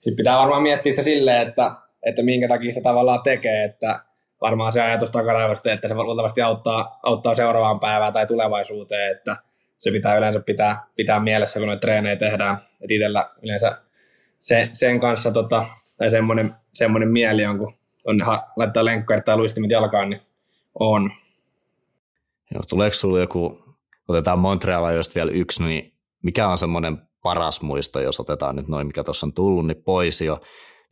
sitten pitää varmaan miettiä sitä silleen, että, että minkä takia sitä tavallaan tekee, että varmaan se ajatus takaraivosta, että se luultavasti auttaa, auttaa seuraavaan päivään tai tulevaisuuteen, että se pitää yleensä pitää, pitää mielessä, kun noita treenejä tehdään. Et itsellä yleensä se, sen kanssa tota, tai semmoinen, semmoinen mieli on, kun on, laittaa lenkkarit tai luistimet jalkaan, niin on. Joo, tuleeko sinulla joku, otetaan Montrealajoista vielä yksi, niin mikä on semmoinen paras muisto, jos otetaan nyt noin, mikä tuossa on tullut, niin pois jo,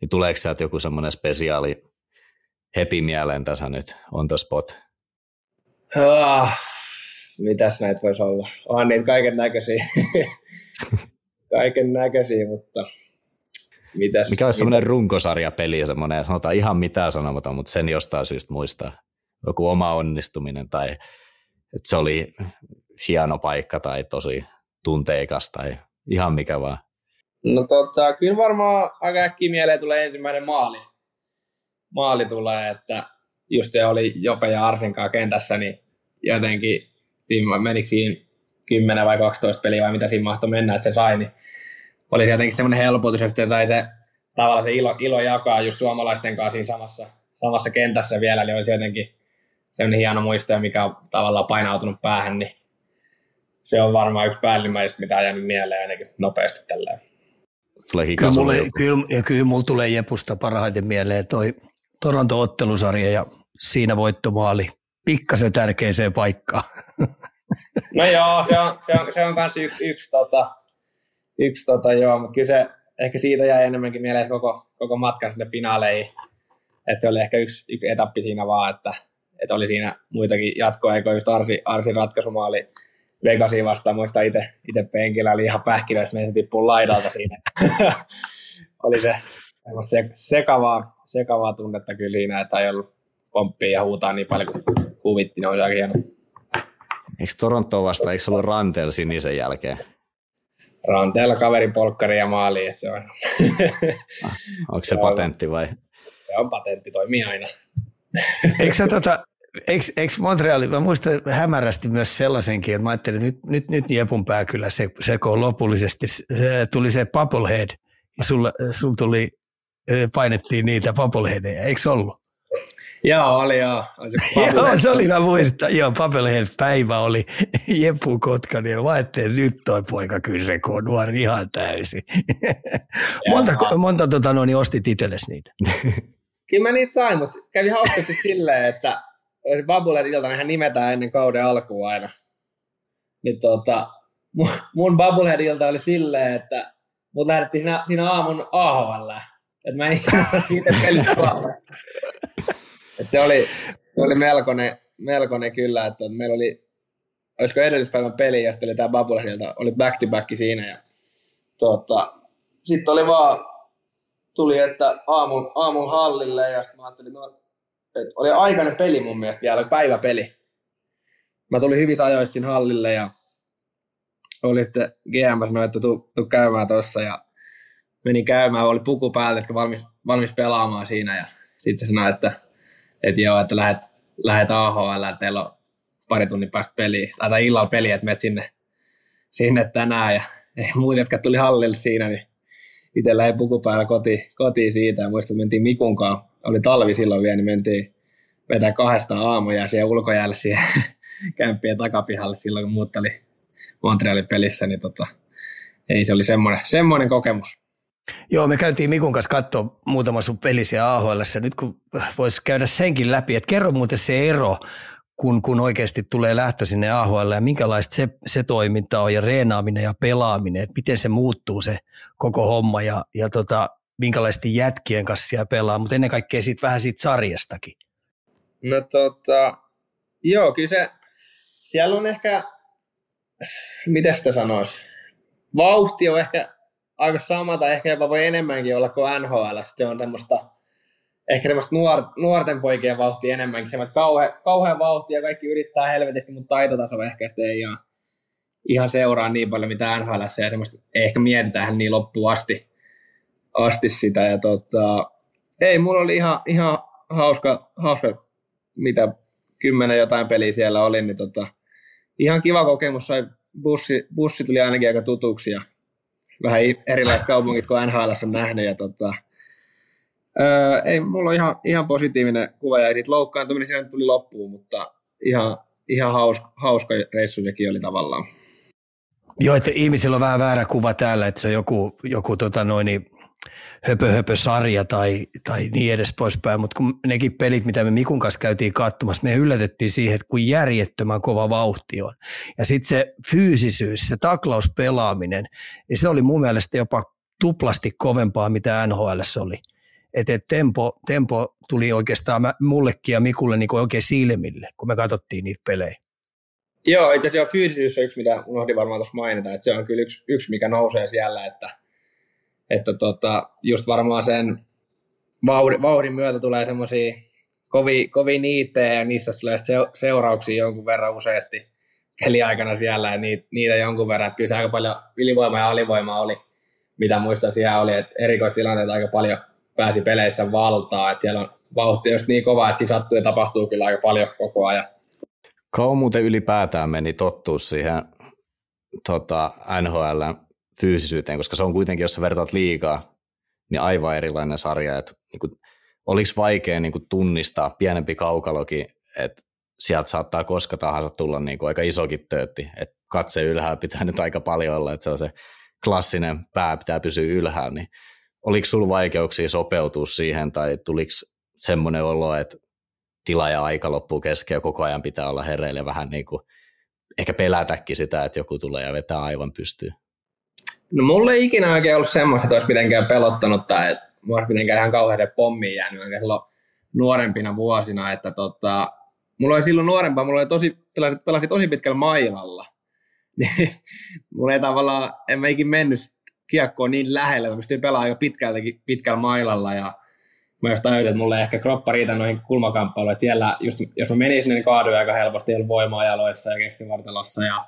niin tuleeko sieltä joku semmoinen spesiaali heti mieleen tässä nyt, on the spot? Ah, mitäs näitä voisi olla? Onhan niitä kaiken näköisiä. kaiken näköisiä, mutta Mitäs, Mikä olisi semmoinen runkosarjapeli, semmoinen, sanotaan ihan mitään sanomaton, mutta sen jostain syystä muistaa. Joku oma onnistuminen tai että se oli hieno paikka tai tosi tunteikas tai ihan mikä vaan. No tota, kyllä varmaan aika äkkiä mieleen tulee ensimmäinen maali. Maali tulee, että just se oli Jope ja Arsinkaa kentässä, niin jotenkin siinä menikö siinä 10 vai 12 peliä vai mitä siinä mahtoi mennä, että se sai, niin oli se jotenkin semmoinen helpotus, että sai se tavallaan se ilo, ilo jakaa just suomalaisten kanssa siinä samassa, samassa kentässä vielä, eli olisi jotenkin semmoinen hieno muisto, mikä on tavallaan painautunut päähän, niin se on varmaan yksi päällimmäisistä, mitä on jäänyt mieleen ainakin nopeasti tällä kyllä, mulle, kyllä, ja kyllä mulla tulee Jepusta parhaiten mieleen toi Toronto-ottelusarja ja siinä voittomaali. Pikkasen tärkeäseen paikkaan. No joo, se on, se on, se on kans yksi, yksi tota, yksi tota, joo, mutta kyllä se ehkä siitä jäi enemmänkin mieleen koko, koko matka sinne finaaleihin. Että oli ehkä yksi, yksi etappi siinä vaan, että, että oli siinä muitakin jatkoaikoja, just Arsi, Arsin ratkaisumaali Vegasiin vastaan, muista itse, penkillä, oli ihan pähkinöissä, niin se tippuu laidalta siinä. oli se se, sekavaa, sekavaa tunnetta kyllä siinä, että ei ollut pomppia ja huutaa niin paljon kuin huvitti, niin oli aika hieno. Eikö Toronto vasta, eikö se ollut Rantel sinisen jälkeen? Ranteella kaverin polkkari ja maali, että se on. Ah, onko se patentti vai? Se on patentti, toimii aina. eikö sä tota, Eikö, eikö Montreali, mä muistan hämärästi myös sellaisenkin, että mä ajattelin, että nyt, nyt, nyt Jepun pää kyllä se, sekoo lopullisesti. Se, tuli se Bubblehead ja sulla, sul tuli, painettiin niitä Bubbleheadeja, eikö ollut? Joo, oli joo. joo, se oli, mä muistan. Joo, Papelhead-päivä oli Jepu Kotkanen. Ja mä ajattelin, nyt toi poika kyllä se on nuori ihan täysin. monta, monta tota, no, niin ostit itsellesi niitä? kyllä mä niitä sain, mutta kävi hauskasti silleen, että Bubblehead ilta hän nimetään ennen kauden alkua aina. Niin tota, mun, mun ilta oli silleen, että mut lähdettiin siinä, siinä aamun AHL. Että mä en ikinä siitä että se oli, se oli melkoinen, melkoinen kyllä, että meillä oli, olisiko edellispäivän peli, ja sitten oli tämä Bubbleheadilta, oli back to back siinä, ja tota, sitten oli vaan, tuli, että aamun, aamun hallille, ja sitten mä ajattelin, no, että oli aikainen peli mun mielestä vielä, päiväpeli. Mä tulin hyvissä ajoissa hallille, ja oli sitten GM sanoi, että tuu, tuu käymään tuossa, ja meni käymään, oli puku päällä, että valmis, valmis pelaamaan siinä, ja sitten se sanoi, että että joo, että lähet, lähet AHL, teillä on pari tunnin päästä peliä, tai illalla peliä, että menet sinne, sinne tänään, ja ei muut, jotka tuli hallille siinä, niin itse lähdin pukupäällä kotiin, kotiin siitä, ja muistan, että mentiin Mikunkaan, oli talvi silloin vielä, niin mentiin vetää kahdesta aamuja siellä ulkojäällä siihen kämppien takapihalle silloin, kun muut oli Montrealin pelissä, niin tota, ei se oli semmoinen, semmoinen kokemus. Joo, me käytiin Mikun kanssa katsoa muutama sun pelisiä AHL. Nyt kun voisi käydä senkin läpi, että kerro muuten se ero, kun, kun oikeasti tulee lähtö sinne AHL ja minkälaista se, se toiminta on ja reenaaminen ja pelaaminen, että miten se muuttuu se koko homma ja, ja tota, minkälaisesti jätkien kanssa siellä pelaa, mutta ennen kaikkea siitä, vähän siitä sarjastakin. No tota, joo, kyllä se, siellä on ehkä, miten sitä sanoisi, vauhti on ehkä aika sama tai ehkä jopa voi enemmänkin olla kuin NHL. Se on semmoista, ehkä semmoista nuor, nuorten poikien vauhtia enemmänkin. Semmoista kauhe, kauhean vauhtia kaikki yrittää helvetisti, mutta taitotaso ehkä ei ihan, ihan seuraa niin paljon mitä NHL ja semmoista ehkä mietitään niin loppuun asti, asti sitä. Ja tota, ei, mulla oli ihan, ihan hauska, hauska, mitä kymmenen jotain peliä siellä oli, niin tota, ihan kiva kokemus, sai bussi, bussi tuli ainakin aika tutuksi ja vähän erilaiset kaupungit kuin NHL on nähnyt. Ja tota, öö, ei, mulla on ihan, ihan positiivinen kuva ja niitä loukkaantuminen siinä tuli loppuun, mutta ihan, ihan hauska, hauska reissu sekin oli tavallaan. Joo, että ihmisillä on vähän väärä kuva täällä, että se on joku, joku tota noin, niin höpö, höpö sarja tai, tai niin edes poispäin, mutta kun nekin pelit, mitä me Mikun kanssa käytiin katsomassa, me yllätettiin siihen, että kuin järjettömän kova vauhti on. Ja sitten se fyysisyys, se taklauspelaaminen, niin se oli mun mielestä jopa tuplasti kovempaa, mitä NHL oli. Että et tempo, tempo tuli oikeastaan mullekin ja Mikulle niin oikein silmille, kun me katsottiin niitä pelejä. Joo, itse asiassa fyysisyys on yksi, mitä unohdin varmaan tuossa mainita, että se on kyllä yksi, yksi mikä nousee siellä, että että tota, just varmaan sen vauhdin, vauhdin myötä tulee semmoisia kovia, kovia niittejä ja niistä tulee seurauksia jonkun verran useasti peliaikana siellä ja niitä, niitä jonkun verran. Että kyllä se aika paljon ylivoimaa ja alivoimaa oli, mitä muistan siellä oli, että erikoistilanteita aika paljon pääsi peleissä valtaa, että siellä on vauhti just niin kova, että siinä sattuu ja tapahtuu kyllä aika paljon koko ajan. Kauan muuten ylipäätään meni tottuus siihen tota, NHL fyysisyyteen, koska se on kuitenkin, jos sä vertaat liikaa, niin aivan erilainen sarja. Että niin kuin, oliko vaikea niin kuin, tunnistaa pienempi kaukalokin, että sieltä saattaa koska tahansa tulla niin kuin, aika isokin töötti, että katse ylhäällä pitää nyt aika paljon olla, että se on se klassinen pää pitää pysyä ylhäällä, niin oliko sulla vaikeuksia sopeutua siihen tai tuliko semmoinen olo, että tila ja aika loppuu kesken ja koko ajan pitää olla hereillä vähän niin kuin, ehkä pelätäkin sitä, että joku tulee ja vetää aivan pystyyn? No mulla ei ikinä oikein ollut semmoista, että olisi mitenkään pelottanut tai että mua olisi mitenkään ihan kauhean pommiin jäänyt oikein silloin nuorempina vuosina, että tota, mulla oli silloin nuorempaa, mulla oli tosi, pelasin, pelasin tosi pitkällä mailalla. Niin mulla ei tavallaan, en mä ikin mennyt kiekkoon niin lähelle, että pystyin pelaamaan jo pitkältäkin pitkällä mailalla ja mä just tajutin, että mulla ei ehkä kroppa riitä noihin kulmakamppailuihin, että siellä, just, jos mä menisin, niin kaaduin aika helposti, ei ollut voimaa jaloissa ja keskivartalossa ja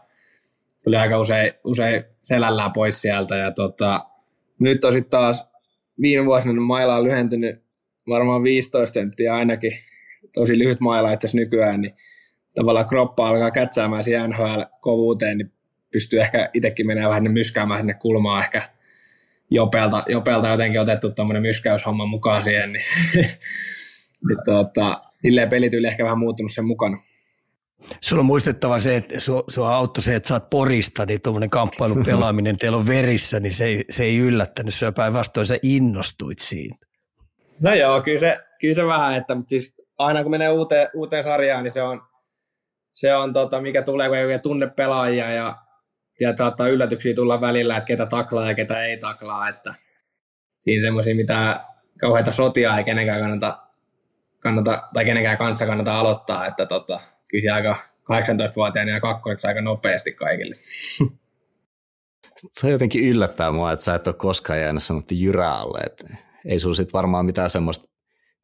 tuli aika usein, usein selällään pois sieltä. Ja tota, nyt on sitten taas viime vuosina maila on lyhentynyt varmaan 15 senttiä ainakin. Tosi lyhyt maila itse nykyään, niin tavallaan kroppa alkaa kätsäämään siihen NHL-kovuuteen, niin pystyy ehkä itsekin menemään vähän myskäämään sinne kulmaan ehkä Jopelta, Jopelta jotenkin otettu tuommoinen myskäyshomma mukaan siihen, niin, niin tota, silleen pelityyli ehkä vähän muuttunut sen mukana. Sulla on muistettava se, että sua, auttoi se, että sä oot porista, niin tuommoinen kamppailun pelaaminen teillä on verissä, niin se ei, se ei yllättänyt sua päinvastoin, sä innostuit siitä. No joo, kyllä se, kyllä se vähän, että mutta siis aina kun menee uuteen, uuteen sarjaan, niin se on, se on tota, mikä tulee, kun ei tunne pelaajia ja, ja saattaa yllätyksiä tulla välillä, että ketä taklaa ja ketä ei taklaa, että siinä semmoisia, mitä kauheita sotia ei kenenkään kannata, kannata tai kenenkään kanssa kannata aloittaa, että tota, kyllä aika 18-vuotiaana ja kakkoneksi aika nopeasti kaikille. Se jotenkin yllättää mua, että sä et ole koskaan jäänyt sanottu jyrää alle. Että ei sulla sit varmaan mitään semmoista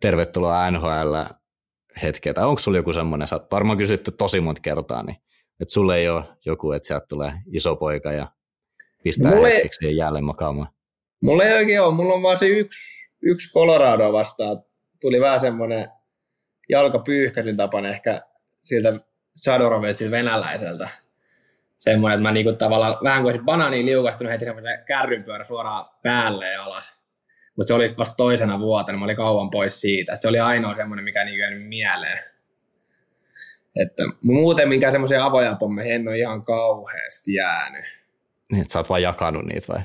tervetuloa NHL hetkeä. Tai onko sulla joku semmoinen, sä oot varmaan kysytty tosi monta kertaa, niin että sulle ei ole joku, että sieltä tulee iso poika ja pistää mulle, hetkeksi siihen jälleen makaamaan. Mulla ei oikein ole, mulla on vaan se yksi, yksi Colorado vastaan. Tuli vähän semmoinen jalkapyyhkäisyn tapana ehkä siltä Sadorovilta venäläiseltä. Semmoinen, että mä niinku tavallaan vähän kuin banaaniin liukastunut heti semmoinen kärrynpyörä suoraan päälle ja alas. Mutta se oli vasta toisena vuotena, mä olin kauan pois siitä. Et se oli ainoa semmoinen, mikä niinku jäänyt mieleen. Että muuten minkään semmoisia avoja pommeja en ole ihan kauheasti jäänyt. Niin, että sä oot vaan jakanut niitä vai?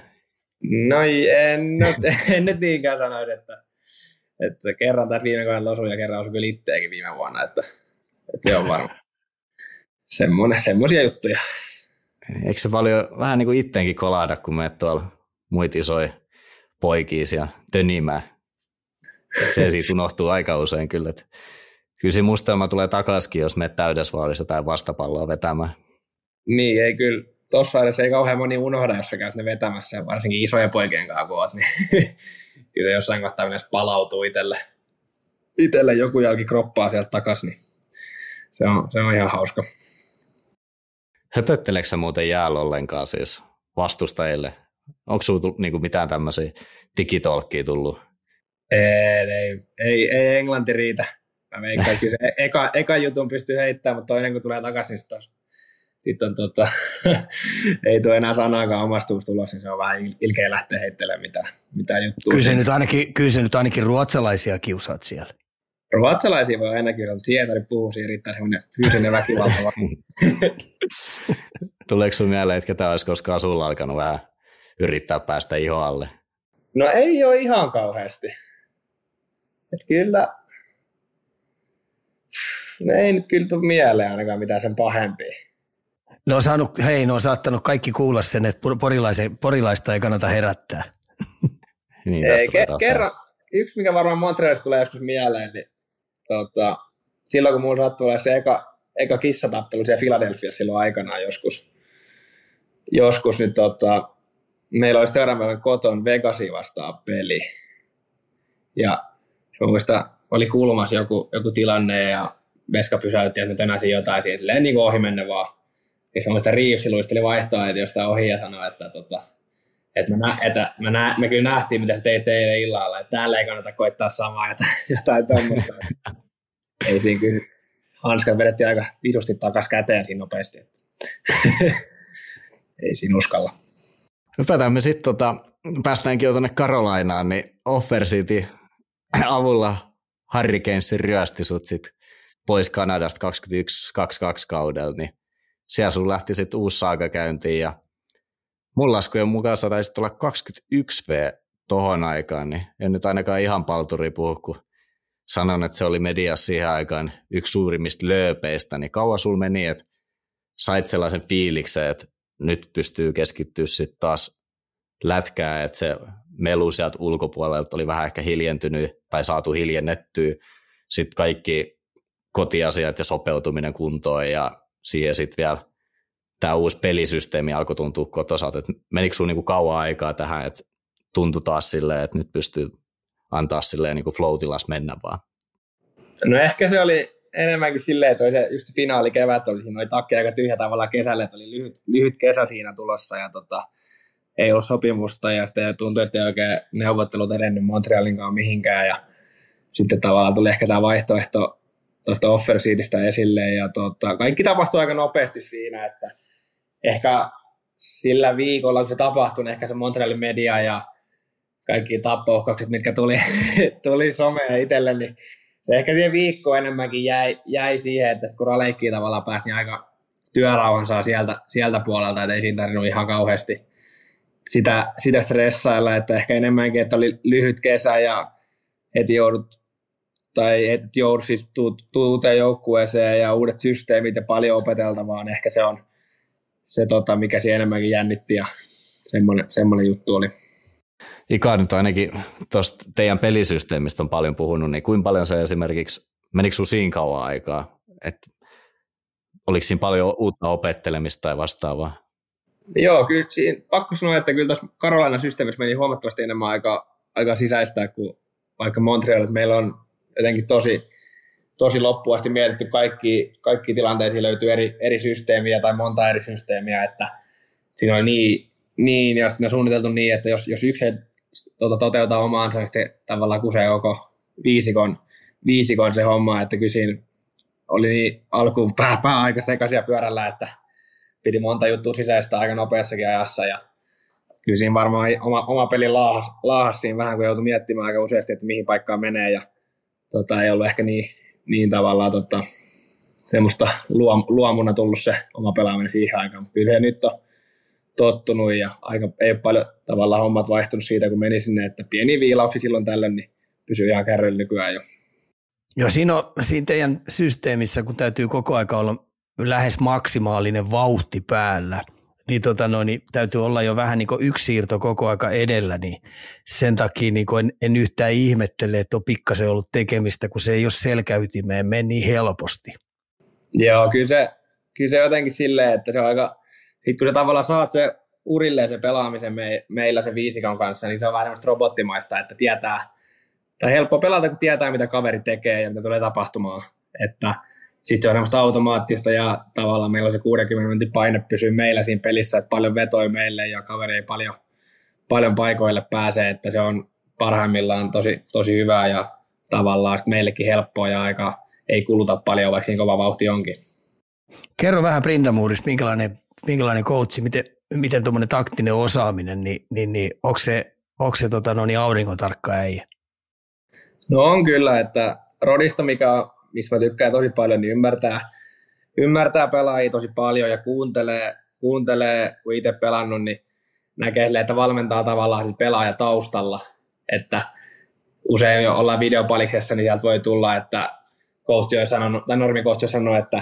No en, nyt, en nyt niinkään sanoisi, että, että kerran tai viime vuonna osui ja kerran osui kyllä itteekin viime vuonna, että, että se on varma semmoinen, semmoisia juttuja. Eikö se paljon vähän niin kuin itteenkin kolada, kun menet tuolla muita isoja poikia siellä tönimää? Se siitä unohtuu aika usein kyllä. Että kyllä se mustelma tulee takaisin, jos menet täydessä vauhdissa tai vastapalloa vetämään. Niin, ei kyllä. Tuossa edes ei kauhean moni unohda, jos sä käyt ne vetämässä, varsinkin isojen poikien kanssa kun oot, niin kyllä jossain kohtaa palautuu itselle, itselle joku jalki kroppaa sieltä takaisin, niin se on, se on ihan hauska. Höpötteleekö sä muuten jäällä ollenkaan siis vastustajille? Onko sinulla niinku mitään tämmöisiä digitolkkia tullut? Ei, ei, ei, ei englanti riitä. Mä veikkaan, kyllä se eka, eka jutun pystyy heittämään, mutta toinen kun tulee takaisin, niin sitten on tota, ei tule enää sanaakaan omasta tulos, niin se on vähän ilkeä lähteä heittelemään mitä, mitä juttua. Kyllä se, nyt ainakin, kyllä se nyt ainakin ruotsalaisia kiusaat siellä. Ruotsalaisia voi aina kyllä, mutta puhuu, siinä riittää semmoinen fyysinen väkivalta. Tuleeko sinulle mieleen, että ketä olisi koskaan sulla alkanut vähän yrittää päästä ihoalle? No ei ole ihan kauheasti. Et kyllä, no ei nyt kyllä tule mieleen ainakaan mitään sen pahempia. No on saanut, hei, ne on saattanut kaikki kuulla sen, että porilaista ei kannata herättää. niin, ei, ke- kerran, yksi mikä varmaan Montrealista tulee joskus mieleen, niin tota, silloin kun mulla sattui olla se eka, eka kissatappelu siellä Philadelphiassa silloin aikanaan joskus, joskus niin tota, meillä oli seuraavan koton Vegasi vastaan peli. Ja muista, oli kulmassa joku, joku tilanne ja Veska pysäytti, että nyt enää jotain siihen, silleen niin ohi mennä vaan. Ja semmoista Reeves luisteli vaihtoa, että jostain ohi ja sanoi, että, tota, että, me, nä, että me, nä, me kyllä nähtiin, mitä teit teille illalla, että täällä ei kannata koittaa samaa jotain, jotain tuommoista. ei siinä kyllä, hanskat vedettiin aika vitusti takas käteen siinä nopeasti. Että. ei siinä uskalla. Hypätään me sitten, tota, päästäänkin jo tuonne Karolainaan, niin Offer City avulla Harry Kensin ryösti sut sit pois Kanadasta 21-22 kaudella, niin siellä sun lähti sitten uusi saaga käyntiin ja mun laskujen mukaan sä olla 21V tohon aikaan, niin en nyt ainakaan ihan palturi puhu, kun sanon, että se oli media siihen aikaan yksi suurimmista lööpeistä, niin kauan sul meni, että sait sellaisen fiiliksen, että nyt pystyy keskittyä sitten taas lätkää, että se melu sieltä ulkopuolelta oli vähän ehkä hiljentynyt tai saatu hiljennettyä. Sitten kaikki kotiasiat ja sopeutuminen kuntoon ja siihen sitten vielä tämä uusi pelisysteemi alkoi tuntua kotosalta, että menikö sinulla niinku kauan aikaa tähän, että tuntui taas silleen, että nyt pystyy antaa silleen niinku flow mennä vaan? No ehkä se oli enemmänkin silleen, että oli se just finaali kevät, oli, siinä oli takki aika tyhjä tavallaan kesällä, että oli lyhyt, lyhyt kesä siinä tulossa ja tota, ei ollut sopimusta ja sitten tuntui, että ei oikein neuvottelut edennyt Montrealin kanssa mihinkään ja sitten tavallaan tuli ehkä tämä vaihtoehto tuosta offer esille ja tota, kaikki tapahtui aika nopeasti siinä, että ehkä sillä viikolla, kun se tapahtui, niin ehkä se Montrealin media ja kaikki tappouhkaukset, mitkä tuli, tuli somea itselle, niin se ehkä siihen viikko enemmänkin jäi, jäi siihen, että kun Raleikkiin tavallaan pääsi, niin aika työrauhan saa sieltä, sieltä puolelta, että ei siinä tarvinnut ihan kauheasti sitä, sitä stressailla, että ehkä enemmänkin, että oli lyhyt kesä ja heti joudut tai et joudu siis uuteen joukkueeseen ja uudet systeemit ja paljon opeteltavaa, niin ehkä se on se, tota, mikä siinä enemmänkin jännitti ja semmoinen, semmoinen juttu oli. Ika nyt ainakin tuosta teidän pelisysteemistä on paljon puhunut, niin kuinka paljon se esimerkiksi, menikö sinulla siinä kauan aikaa, että oliko siinä paljon uutta opettelemista tai vastaavaa? Joo, kyllä siinä, pakko sanoa, että kyllä tuossa Karolaina systeemissä meni huomattavasti enemmän aika, aika sisäistää kuin vaikka Montreal, että meillä on jotenkin tosi, tosi loppuun asti mietitty kaikki, kaikki tilanteisiin löytyy eri, eri systeemiä tai monta eri systeemiä, että siinä oli niin, niin ja sitten suunniteltu niin, että jos, jos yksi tuota, toteuta omaansa, niin sitten tavallaan kusee koko viisikon, viisikon se homma, että kysin oli niin alkuun pää, pää aika sekaisia pyörällä, että piti monta juttua sisäistä aika nopeassakin ajassa ja kyllä siinä varmaan oma, oma peli laahas, laahas siinä vähän, kun joutui miettimään aika useasti, että mihin paikkaan menee ja tota, ei ollut ehkä niin, niin tavallaan tota, semmoista luom, luomuna tullut se oma pelaaminen siihen aikaan, mutta kyllä nyt on tottunut ja aika, ei ole paljon tavallaan hommat vaihtunut siitä, kun meni sinne, että pieni viilauksia silloin tällöin, niin pysyy ihan kärryllä nykyään jo. Joo, siinä, on, siinä teidän systeemissä, kun täytyy koko aika olla lähes maksimaalinen vauhti päällä, niin, tota noin, niin täytyy olla jo vähän niin yksi siirto koko aika edellä, niin sen takia niin en, en, yhtään ihmettele, että on pikkasen ollut tekemistä, kun se ei ole selkäytimeen meni niin helposti. Joo, kyllä se, kyllä se jotenkin silleen, että se on aika, sit kun sä tavallaan saat se urilleen se pelaamisen me, meillä se viisikon kanssa, niin se on vähän semmoista robottimaista, että tietää, tai helppo pelata, kun tietää, mitä kaveri tekee ja mitä tulee tapahtumaan. Että sitten on semmoista automaattista ja tavallaan meillä on se 60 minuutin paine pysyy meillä siinä pelissä, että paljon vetoi meille ja kaveri ei paljon, paljon paikoille pääse, että se on parhaimmillaan tosi, tosi hyvää ja tavallaan meillekin helppoa ja aika ei kuluta paljon, vaikka siinä kova vauhti onkin. Kerro vähän Brindamuurista, minkälainen, minkälainen coachi, miten, miten tuommoinen taktinen osaaminen, niin, niin, niin onko se, onko se tota, no niin aurinkotarkka äijä? No on kyllä, että Rodista, mikä, missä mä tykkään tosi paljon, niin ymmärtää, ymmärtää pelaajia tosi paljon ja kuuntelee, kuuntelee kun itse pelannut, niin näkee sille, että valmentaa tavallaan pelaaja taustalla, että usein jo ollaan videopaliksessa, niin sieltä voi tulla, että coach on sanonut, tai normikoach on sanonut, että,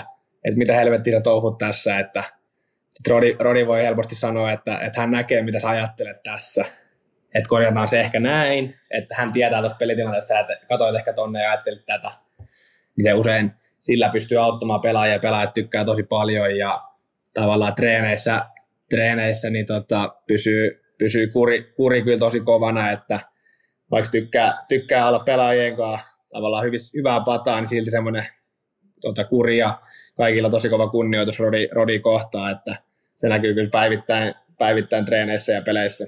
että mitä helvettiä touhut tässä, että Rodi, Rodi, voi helposti sanoa, että, että hän näkee, mitä sä ajattelet tässä, että korjataan se ehkä näin, että hän tietää tuosta pelitilanteesta, että katsoit ehkä tonne ja ajattelit tätä, niin se usein sillä pystyy auttamaan pelaajia, pelaajat tykkää tosi paljon ja tavallaan treeneissä, treeneissä niin tota, pysyy, pysyy kuri, kuri kyllä tosi kovana, että vaikka tykkää, tykkää olla pelaajien kanssa tavallaan hyvis, hyvää pataa, niin silti semmoinen tota, kuri ja kaikilla tosi kova kunnioitus Rodi, Rodi kohtaa, että se näkyy kyllä päivittäin, päivittäin treeneissä ja peleissä.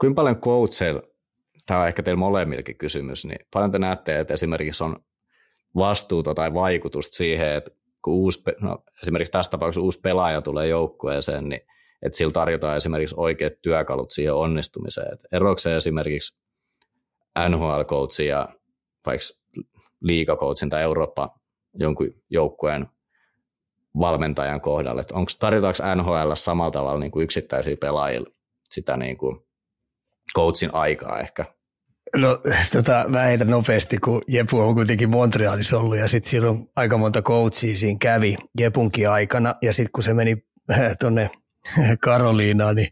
Kuinka paljon coacheilla, tämä on ehkä teillä molemmillekin kysymys, niin paljon te näette, että esimerkiksi on vastuuta tai vaikutusta siihen, että kun uusi, no, esimerkiksi tässä tapauksessa uusi pelaaja tulee joukkueeseen, niin että sillä tarjotaan esimerkiksi oikeat työkalut siihen onnistumiseen. Et se esimerkiksi NHL-coachin ja vaikka liikakoutsin tai Eurooppa jonkun joukkueen valmentajan kohdalle. onko tarjotaanko NHL samalla tavalla niin kuin yksittäisiä pelaajille sitä niin kuin coachin aikaa ehkä? No tota, mä heitän nopeasti, kun Jepu on kuitenkin Montrealissa ollut ja sitten silloin aika monta coachia siinä kävi Jepunkin aikana ja sitten kun se meni tuonne Karoliinaan, niin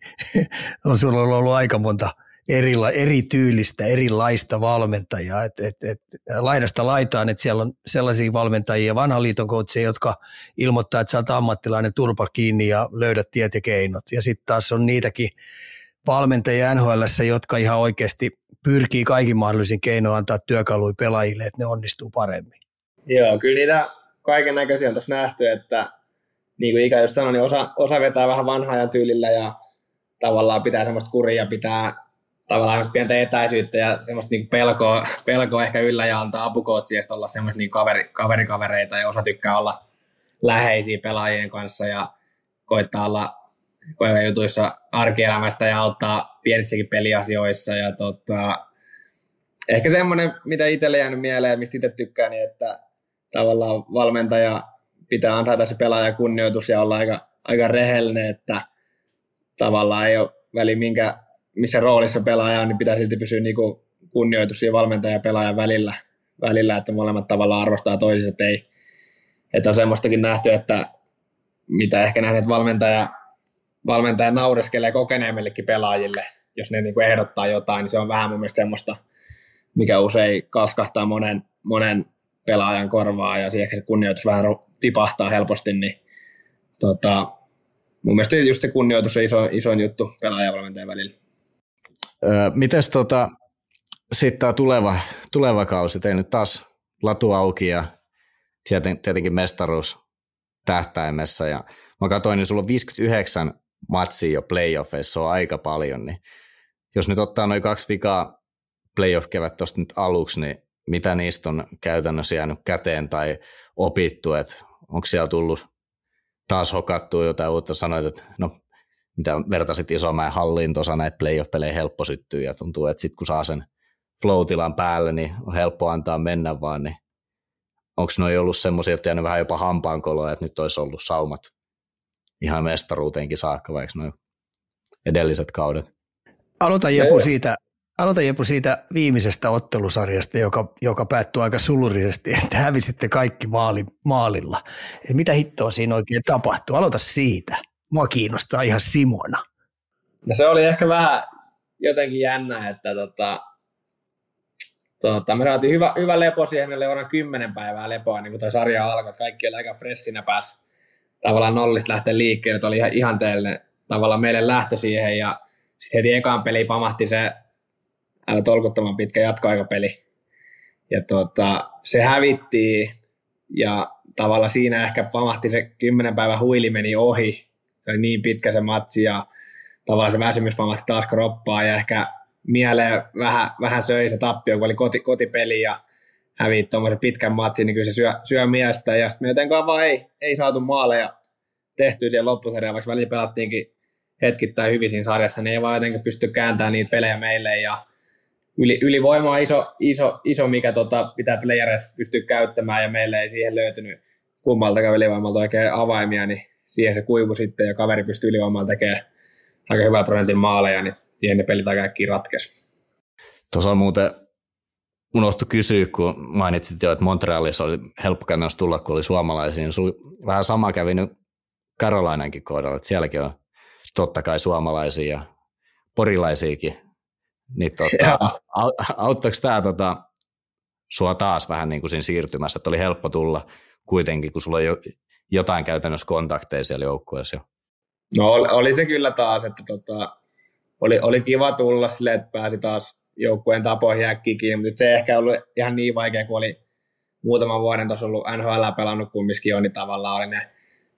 on sulla ollut aika monta – erila, erityylistä, erilaista valmentajaa. Et, et, et, laidasta laitaan, että siellä on sellaisia valmentajia, vanhan liiton coachia, jotka ilmoittaa, että sä oot ammattilainen turpa kiinni ja löydät tiet ja keinot. Ja sitten taas on niitäkin valmentajia NHL, jotka ihan oikeasti pyrkii kaikin mahdollisin keinoin antaa työkaluja pelaajille, että ne onnistuu paremmin. Joo, kyllä niitä kaiken näköisiä on tuossa nähty, että niin kuin Ika just sanoi, niin osa, osa vetää vähän vanhaa tyylillä ja tavallaan pitää semmoista kuria, pitää tavallaan pientä etäisyyttä ja semmoista niin pelkoa, pelkoa ehkä yllä ja antaa apukootsia olla semmoista niin kaveri, kaverikavereita ja osa tykkää olla läheisiä pelaajien kanssa ja koittaa olla jutuissa arkielämästä ja auttaa pienissäkin peliasioissa ja tota, ehkä semmoinen, mitä itselle jäänyt mieleen, mistä itse tykkään, niin että tavallaan valmentaja pitää antaa se pelaaja kunnioitus ja olla aika, aika rehellinen, että tavallaan ei ole väli minkä missä roolissa pelaaja on, niin pitää silti pysyä niin kuin kunnioitus ja valmentajan ja pelaajan välillä, välillä, että molemmat tavallaan arvostaa toisensa, että ei, että on semmoistakin nähty, että mitä ehkä nähnyt, että valmentaja, valmentaja naureskelee kokeneemmillekin pelaajille, jos ne niin kuin ehdottaa jotain, niin se on vähän mun mielestä semmoista, mikä usein kaskahtaa monen, monen pelaajan korvaa ja siihen se kunnioitus vähän tipahtaa helposti, niin tota, mun mielestä just se kunnioitus on iso, isoin juttu pelaajan ja valmentajan välillä. Mites tota, sitten tämä tuleva, tuleva kausi, tein nyt taas latu auki ja tietenkin mestaruus tähtäimessä ja mä katsoin, niin sulla on 59 matsia jo playoffeissa, on aika paljon, niin jos nyt ottaa noin kaksi vikaa playoff-kevät tuosta nyt aluksi, niin mitä niistä on käytännössä jäänyt käteen tai opittu, että onko siellä tullut taas hokattua jotain uutta, sanoit, että no mitä vertaisit Isomäen halliin tuossa näitä playoff-pelejä helppo syttyy ja tuntuu, että sitten kun saa sen flow päälle, niin on helppo antaa mennä vaan, niin onko noin ollut semmoisia, että jäänyt vähän jopa hampaankoloa, että nyt olisi ollut saumat ihan mestaruuteenkin saakka, vaikka noin edelliset kaudet? Aloita Jepu siitä, aloita Jepu siitä viimeisestä ottelusarjasta, joka, joka päättyi aika sulurisesti, että hävisitte kaikki maali, maalilla. Et mitä hittoa siinä oikein tapahtui? Aloita siitä. Mua kiinnostaa ihan Simona. No se oli ehkä vähän jotenkin jännä, että tota, tota, me saatiin hyvä, hyvä lepo siihen, meillä oli kymmenen päivää lepoa, niin kun tuo sarja alkoi, että kaikki oli aika freshinä pääs tavallaan nollista lähteä liikkeelle, että oli ihan ihanteellinen tavallaan meille lähtö siihen, ja sitten heti ekaan peli pamahti se aivan tolkuttoman pitkä jatkoaikapeli, ja tota, se hävittiin, ja tavallaan siinä ehkä pamahti se kymmenen päivän huili meni ohi, se oli niin pitkä se matsi, ja tavallaan se väsymys pamahti taas kroppaa, ja ehkä mieleen vähän, vähän söi se tappio, kun oli koti, kotipeli ja hävii tuommoisen pitkän matsin, niin kyllä se syö, syö miestä. Ja sitten me jotenkaan vaan ei, ei saatu maaleja tehtyä siellä loppusarjaan, vaikka välillä pelattiinkin hetkittäin hyvin siinä sarjassa, niin ei vaan jotenkin pysty kääntämään niitä pelejä meille. Ja yli, ylivoima on iso, iso, iso mikä tota, pitää playereissa pystyä käyttämään, ja meille ei siihen löytynyt kummaltakaan ylivoimalta oikein avaimia, niin siihen se kuivu sitten, ja kaveri pystyy ylivoimalla tekemään aika hyvää prosentin maaleja, niin siihen ne pelit aika äkkiä ratkesi. Tuossa on muuten unohtu kysyä, kun mainitsit jo, että Montrealissa oli helppo käytännössä tulla, kun oli suomalaisia, niin sulla vähän sama kävi nyt Karolainenkin kohdalla, että sielläkin on totta kai suomalaisia ja porilaisiakin. Niin tota, auttaako tämä tota, sua taas vähän niin kuin siinä siirtymässä, että oli helppo tulla kuitenkin, kun sulla on jo, jotain käytännössä kontakteja siellä joukkueessa jo? No oli, oli se kyllä taas, että tota, oli, oli kiva tulla sille, että pääsi taas joukkueen tapoihin äkkiä mutta se ei ehkä ollut ihan niin vaikea, kun oli muutaman vuoden tuossa ollut NHL pelannut kumminkin jo, niin tavallaan oli ne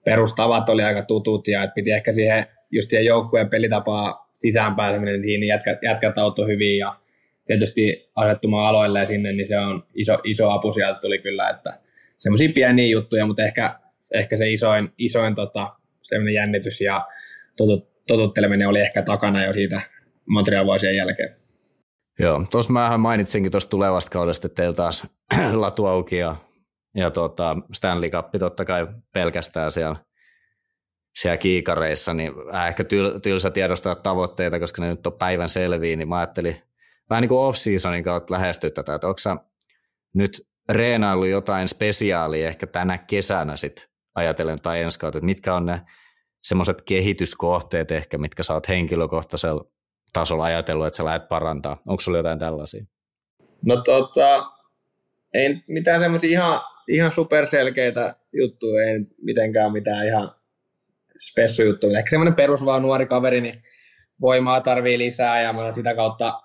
perustavat oli aika tutut ja että piti ehkä siihen just siihen joukkueen pelitapaa sisään pääseminen niin jätkät, jätkät auttoi hyvin ja tietysti asettumaan aloille sinne, niin se on iso, iso apu sieltä tuli kyllä, että semmoisia pieniä juttuja, mutta ehkä, ehkä se isoin, isoin tota, jännitys ja totut, totutteleminen oli ehkä takana jo siitä Montreal vuosien jälkeen. Joo, tuossa mä mainitsinkin tuosta tulevasta kaudesta, että teillä taas latu auki ja, ja tota Stanley Cup totta kai pelkästään siellä, siellä kiikareissa, niin ehkä tyl, tylsä tiedostaa tavoitteita, koska ne nyt on päivän selviä, niin mä ajattelin vähän niin kuin off-seasonin kautta lähestyä tätä, että onko nyt reenailu jotain spesiaalia ehkä tänä kesänä sitten ajatellen tai ensi kautta, että mitkä on ne semmoiset kehityskohteet ehkä, mitkä sä oot henkilökohtaisella tasolla ajatellut, että sä lähdet parantaa. Onko sulla jotain tällaisia? No tota, ei mitään semmoisia ihan, ihan superselkeitä juttuja, ei mitenkään mitään ihan spessu juttuja. Ehkä semmoinen perus vaan nuori kaveri, niin voimaa tarvii lisää ja sitä kautta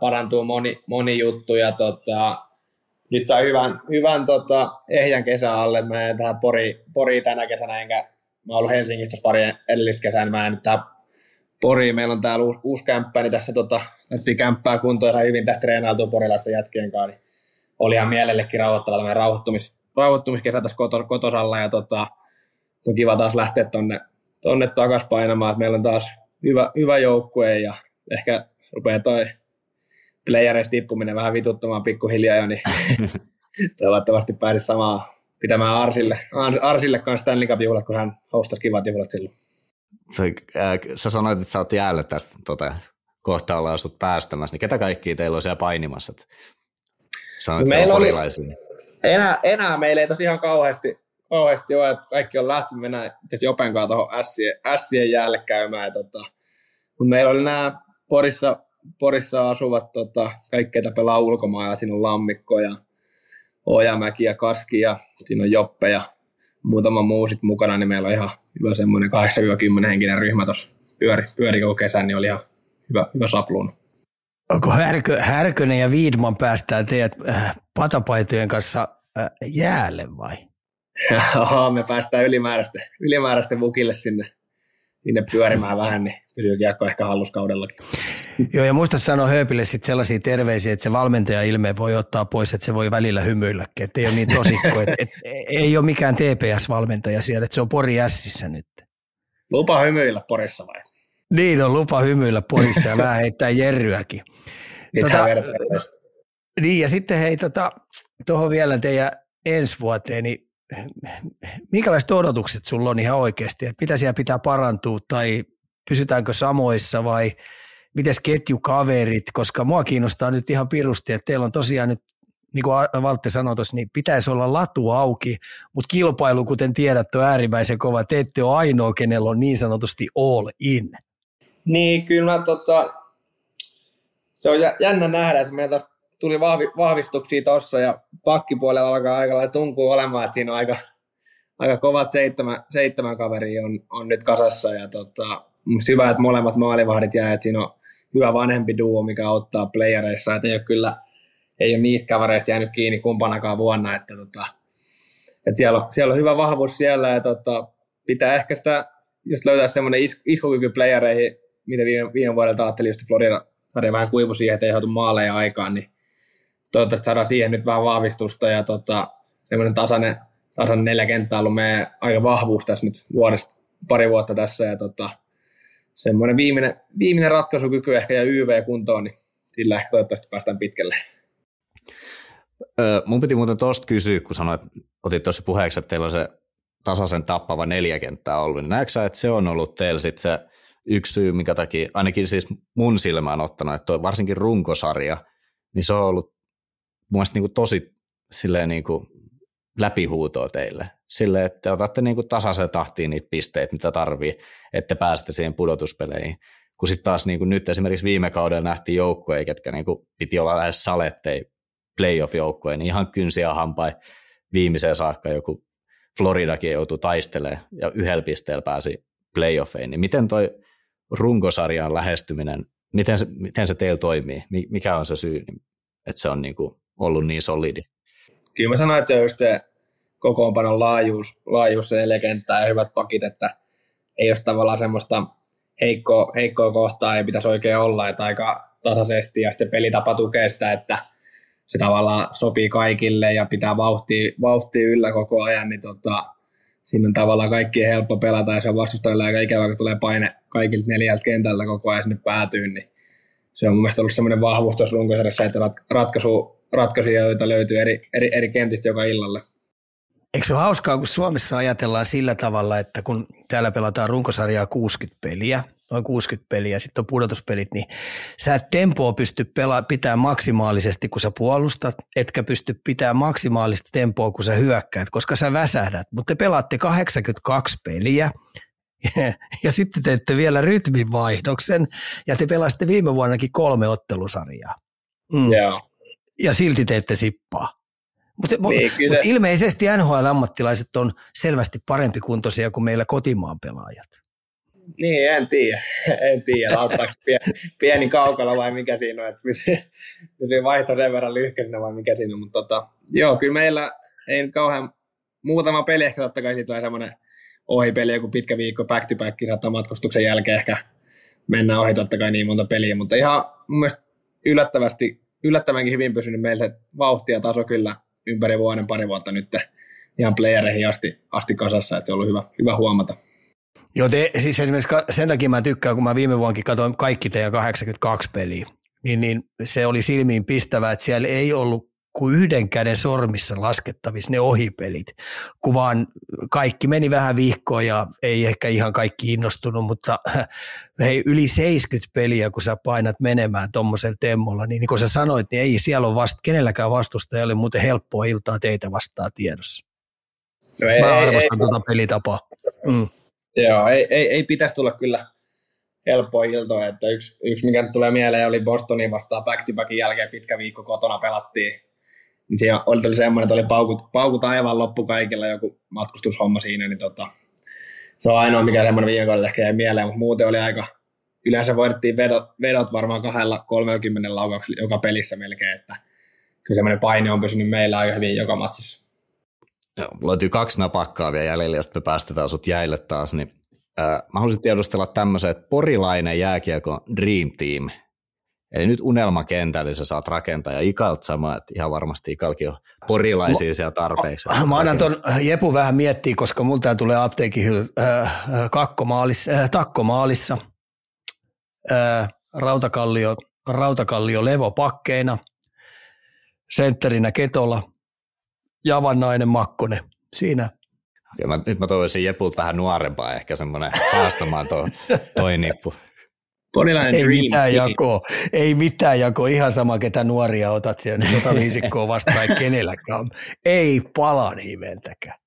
parantuu moni, moni juttu. Ja tota, nyt sai hyvän, hyvän tota, ehjän kesän alle. Mä en tähän Pori, Pori tänä kesänä, enkä mä oon ollut Helsingissä pari edellistä kesää, niin mä en nyt tähän Poriin. Meillä on täällä uusi, uusi kämppä, niin tässä tota, näytti kämppää kuntoon ihan hyvin tästä treenailtua porilaista jätkien kanssa. Niin oli ihan mielellekin rauhoittava tämmöinen rauhoittumis, rauhoittumiskesä tässä koto, kotosalla ja tota, on kiva taas lähteä tonne, tonne takaisin painamaan, että meillä on taas hyvä, hyvä joukkue ja ehkä rupeaa toi playereista tippuminen vähän vituttamaan pikkuhiljaa jo, niin toivottavasti pääsisi samaa pitämään Arsille, Arsille kanssa Stanley Cup-juhlat, kun hän hostasi kivat juhlat silloin. Sä sanoit, että sä oot jäällä tästä tota, kohta ollaan sut päästämässä, niin ketä kaikkia teillä on siellä painimassa? Sanoit, no meillä oli, enää, enää meillä ei tosiaan kauheasti, kauheasti ole, että kaikki on lähtenyt mennä Jopen kanssa tuohon Sien, Sien jäälle käymään. Tota, mutta meillä oli nämä Porissa, Porissa asuvat tota, kaikki, ketä pelaa ulkomailla, siinä on Lammikko ja Ojamäki ja Kaski ja siinä on Joppe ja muutama muu sit mukana, niin meillä on ihan hyvä semmoinen 8-10 henkinen ryhmä tuossa pyöri, pyöri koko kesän, niin oli ihan hyvä, hyvä sapluun. Onko Härkö, Härkönen ja Viidman päästään teidät äh, patapaitojen kanssa äh, jäälle vai? Joo, me päästään ylimääräisten, ylimääräisten vukille sinne sinne pyörimään vähän, niin kiekko ehkä halluskaudellakin. Joo, ja muista sanoa Hööpille sitten sellaisia terveisiä, että se valmentaja ilme voi ottaa pois, että se voi välillä hymyilläkin, että ei ole niin tosikko, että, että ei ole mikään TPS-valmentaja siellä, että se on Pori Sissä nyt. Lupa hymyillä Porissa vai? Niin on, lupa hymyillä Porissa ja vähän heittää jerryäkin. tota, niin ja sitten hei, tuohon tota, vielä teidän ensi vuoteen, niin minkälaiset odotukset sulla on ihan oikeasti, että mitä siellä pitää parantua tai pysytäänkö samoissa vai miten ketjukaverit, koska mua kiinnostaa nyt ihan pirusti, että teillä on tosiaan nyt, niin kuin Valtte sanoi tuossa, niin pitäisi olla latu auki, mutta kilpailu, kuten tiedät, on äärimmäisen kova. Te ette ole ainoa, kenellä on niin sanotusti all in. Niin, kyllä mä, tota, se on jännä nähdä, että meillä taas tuli vahvi, vahvistuksia tuossa ja pakkipuolella alkaa aika lailla tunkuu olemaan, että siinä on aika, aika kovat seitsemän, seitsemän kaveri on, on nyt kasassa ja tota, hyvä, että molemmat maalivahdit jää, että siinä on hyvä vanhempi duo, mikä auttaa playereissa, että ei ole kyllä ei ole niistä kavereista jäänyt kiinni kumpanakaan vuonna, että, tota, että siellä, on, siellä on hyvä vahvuus siellä ja tota, pitää ehkä sitä, jos löytää semmoinen is, iskukyky playereihin, mitä viime, viime vuodelta ajattelin, just Florida sarja vähän kuivu siihen, että ei saatu maaleja aikaan, niin toivottavasti saadaan siihen nyt vähän vahvistusta ja tota, semmoinen tasainen, tasainen neljä kenttää on ollut meidän aika vahvuus tässä nyt vuodesta pari vuotta tässä ja tota, semmoinen viimeinen, viimeinen ratkaisukyky ehkä ja YV kuntoon, niin sillä ehkä toivottavasti päästään pitkälle. Öö, mun piti muuten tuosta kysyä, kun sanoit, otit tuossa puheeksi, että teillä on se tasaisen tappava neljä kenttää ollut, niin näetkö sä, että se on ollut teillä sit se yksi syy, minkä takia, ainakin siis mun silmään ottanut, että toi varsinkin runkosarja, niin se on ollut mun mielestä niin kuin tosi silleen niin kuin läpihuutoa teille. Sille, että otatte niin kuin tasaisen tahtiin niitä pisteitä, mitä tarvii, että pääsette siihen pudotuspeleihin. Kun sitten taas niin kuin nyt esimerkiksi viime kaudella nähtiin joukkoja, ketkä niin kuin piti olla lähes salettei playoff-joukkoja, niin ihan kynsiä hampai viimeiseen saakka joku Floridakin joutui taistelemaan ja yhdellä pisteellä pääsi playoffeihin. Niin miten toi runkosarjan lähestyminen, miten se, miten se teillä toimii? Mikä on se syy, että se on niin kuin ollut niin solidi? Kyllä mä sanoin, että se on just se kokoonpanon laajuus, laajuus se neljä kenttää ja hyvät pakit, että ei ole tavallaan semmoista heikkoa, heikkoa kohtaa ei pitäisi oikein olla, että aika tasaisesti ja sitten pelitapa tukee sitä, että se tavallaan sopii kaikille ja pitää vauhtia, vauhtia yllä koko ajan, niin tota, siinä on tavallaan kaikki helppo pelata ja se on vastustajille aika ikävä, kun tulee paine kaikilta neljältä kentältä koko ajan sinne päätyyn, niin se on mun mielestä ollut semmoinen vahvuus tuossa runkosarjassa, että ratkaisu, ratkaisuja, joita löytyy eri, eri, eri kentistä joka illalle. Eikö se ole hauskaa, kun Suomessa ajatellaan sillä tavalla, että kun täällä pelataan runkosarjaa 60 peliä, noin 60 peliä, sitten on pudotuspelit, niin sä et tempoa pysty pelaa, pitää maksimaalisesti, kun sä puolustat, etkä pysty pitää maksimaalista tempoa, kun sä hyökkäät, koska sä väsähdät. Mutta te pelaatte 82 peliä, ja sitten teette vielä rytminvaihdoksen, ja te pelasitte viime vuonnakin kolme ottelusarjaa. Mm. Yeah. Ja silti teette sippaa. Mutta niin, mut ilmeisesti NHL-ammattilaiset on selvästi parempi kuntoisia kuin meillä kotimaan pelaajat. Niin, en tiedä. En tiedä, auttaako pieni, pieni kaukalla vai mikä siinä on, että pysyy, pysyy vaihto sen verran lyhkäisenä vai mikä siinä on. Mutta tota, joo, kyllä meillä ei nyt kauhean muutama peli, ehkä totta kai tulee semmoinen ohipeli, joku pitkä viikko back to back, saattaa matkustuksen jälkeen ehkä mennä ohi totta kai niin monta peliä, mutta ihan mun mielestä yllättävästi, yllättävänkin hyvin pysynyt meillä se vauhti ja taso kyllä ympäri vuoden pari vuotta nyt ihan playereihin asti, asti kasassa, että se on ollut hyvä, hyvä huomata. Joo, te, siis esimerkiksi sen takia mä tykkään, kun mä viime vuonnakin katsoin kaikki teidän 82 peliä, niin, niin se oli silmiin pistävää, että siellä ei ollut kuin yhden käden sormissa laskettavissa ne ohipelit, kun vaan kaikki meni vähän vihkoon ja ei ehkä ihan kaikki innostunut, mutta hei, yli 70 peliä, kun sä painat menemään tuommoisella temmolla, niin, niin kuin sä sanoit, niin ei siellä ole vasta, kenelläkään vastustajalle muuten helppoa iltaa teitä vastaan tiedossa. No ei, Mä arvostan ei, tuota pelitapaa. Mm. Joo, ei, ei, ei pitäisi tulla kyllä helppoa iltoa, että yksi, yksi mikä tulee mieleen oli Bostonin vastaan back to backin jälkeen pitkä viikko kotona pelattiin se oli, oli semmoinen, että oli paukut, paukut aivan loppu kaikilla, joku matkustushomma siinä, niin tota, se on ainoa, mikä semmoinen viime kaudella ehkä jäi mieleen, mutta muuten oli aika, yleensä voitettiin vedot, vedot varmaan kahdella 30 laukauksella joka pelissä melkein, että kyllä semmoinen paine on pysynyt meillä aika hyvin joka matsissa. Joo, löytyy kaksi napakkaa vielä jäljellä, ja sitten me päästetään sut jäille taas, niin mä haluaisin tiedustella tämmöisen, että porilainen jääkiekko Dream Team. Eli nyt unelmakentällä sä saat rakentaa ja Ikalt sama, että ihan varmasti Ikalkin on porilaisia siellä tarpeeksi. Mä annan ton Jepu vähän miettiä, koska multa tulee apteekin äh, kakkomaalis, äh, takkomaalissa. Äh, Rautakallio, Rautakallio Levo pakkeina, sentterinä Ketola, Javannainen Makkonen. Siinä ja mä, nyt mä toivoisin Jepulta vähän nuorempaa, ehkä semmoinen haastamaan tuo, toi nippu. Porilainen ei dream. mitään jakoa, ei mitään jakoa, ihan sama ketä nuoria otat siellä, niin ota viisikkoa vastaan, ei kenelläkään. Ei palan hiventäkään.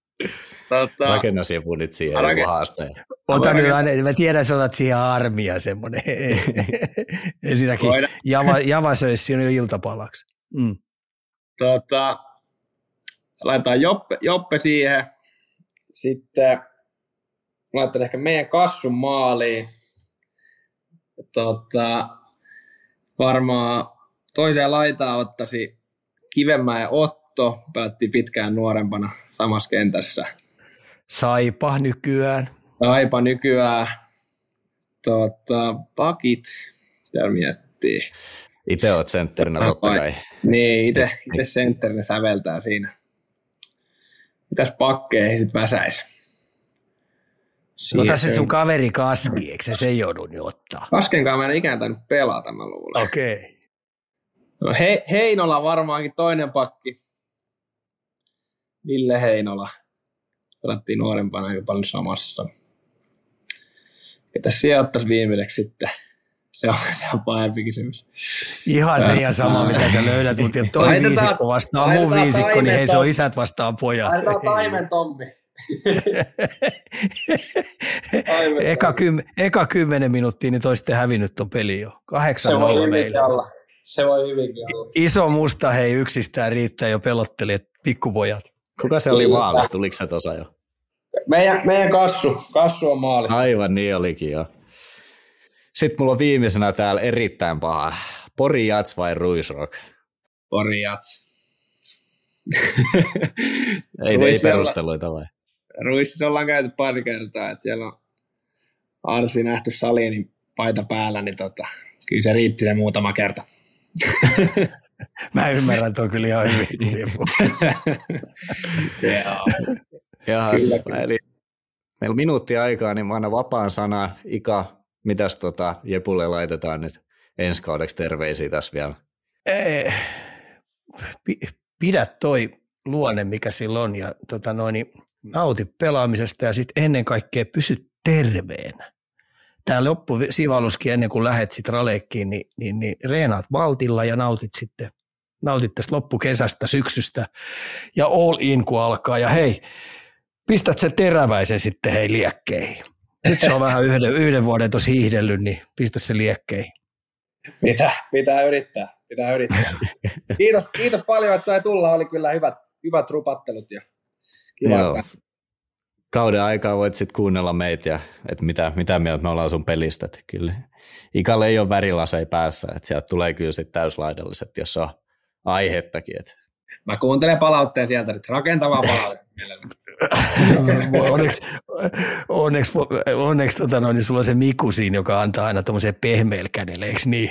Tota, Rakennusjepudit siihen Rake- haastaja. Ota nyt, aina, mä tiedän, että otat siihen armia semmoinen. Ensinnäkin Java, Java söisi jo iltapalaksi. Mm. tota, laitetaan Joppe, Joppe siihen. Sitten laittaisin ehkä meidän kassun maaliin. Tota, varmaan toiseen laitaan ottaisi Kivenmäen Otto, pelattiin pitkään nuorempana samassa kentässä. Saipa nykyään. Aipa nykyään. Tota, pakit, mitä miettii. Itse oot sentterinä totta kai. Niin, itse, itse sentterinä säveltää siinä. Mitäs pakkeihin sit väsäis? Ota se sun kaveri kaski, eikö se se joudun jo ottaa? Kaskenkaan mä en ikään tainnut pelata, mä luulen. Okei. Okay. No, He, Heinola varmaankin toinen pakki. Ville Heinola. Pelattiin nuorempana aika paljon samassa. Ketä siellä ottaisi viimeiseksi sitten? Se on, se on pahempi kysymys. Ihan se ja sama, mitä sä löydät, mutta toi viisikko vastaan mun viisikko, niin hei se on isät vastaan pojat. Laitetaan Taimen Tommi. Eka, kym, eka kymmenen minuuttia, niin toisitte hävinnyt ton peli jo. Se Kahdeksan voi nolla hyvinkin meillä. olla. Se voi hyvinkin olla. Iso musta hei yksistään riittää jo pelotteli, että pikkupojat. Kuka se oli maalissa? Tuliko se tuossa jo? Meidän, meidän kassu. Kassu on maalissa. Aivan niin olikin jo. Sitten mulla on viimeisenä täällä erittäin paha. Pori Jats vai Ruisrock? Pori Jats. Ei, ei perusteluita vai? Ruississa ollaan käyty pari kertaa, että siellä on Arsi nähty saliin niin paita päällä, niin tota, kyllä se riitti se muutama kerta. Mä ymmärrän tuon kyllä ihan hyvin. Joo. Jahas, Kyllä, kyllä. eli meillä on minuutti aikaa, niin mä annan vapaan sana. Ika, mitäs tota Jepulle laitetaan nyt ensi kaudeksi terveisiä tässä vielä? Eh, pi- pidä toi luonne, mikä sillä on, ja tota noin, niin nauti pelaamisesta ja sitten ennen kaikkea pysy terveenä. Tämä loppu sivalluskin ennen kuin lähet sit raleekkiin, niin, niin, niin reenaat valtilla ja nautit sitten nautit tästä loppukesästä, syksystä ja all in kun alkaa. Ja hei, pistät sen teräväisen sitten hei liekkeihin. Nyt se on vähän yhden, yhden vuoden tuossa hiihdellyt, niin pistä se liekkeihin. Pitää, pitää yrittää. Pitää yrittää. Kiitos, kiitos paljon, että sai tulla. Oli kyllä hyvät, hyvät rupattelut ja kiva, Joo. että Kauden aikaa voit sitten kuunnella meitä ja että mitä, mitä mieltä me ollaan sun pelistä. Että kyllä Ikalle ei ole värilasei päässä, että sieltä tulee kyllä sitten täyslaidalliset, jos on aihettakin. Että mä kuuntelen palautteen sieltä, että rakentavaa palautetta. onneksi, onneksi, onneksi tota noin, niin sulla on se Miku siinä, joka antaa aina tuommoisen pehmeällä kädellä, eikö niin?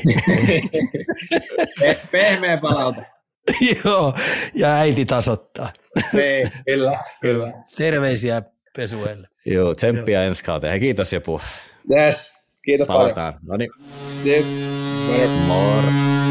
Pe- pehmeä palaute. Joo, ja äiti tasoittaa. Niin, kyllä, kyllä. Terveisiä Pesuelle. joo, tsemppiä ensi kauteen. Ja kiitos Jepu. Yes, kiitos paljon. Palataan. No niin, Yes. Moro. moro.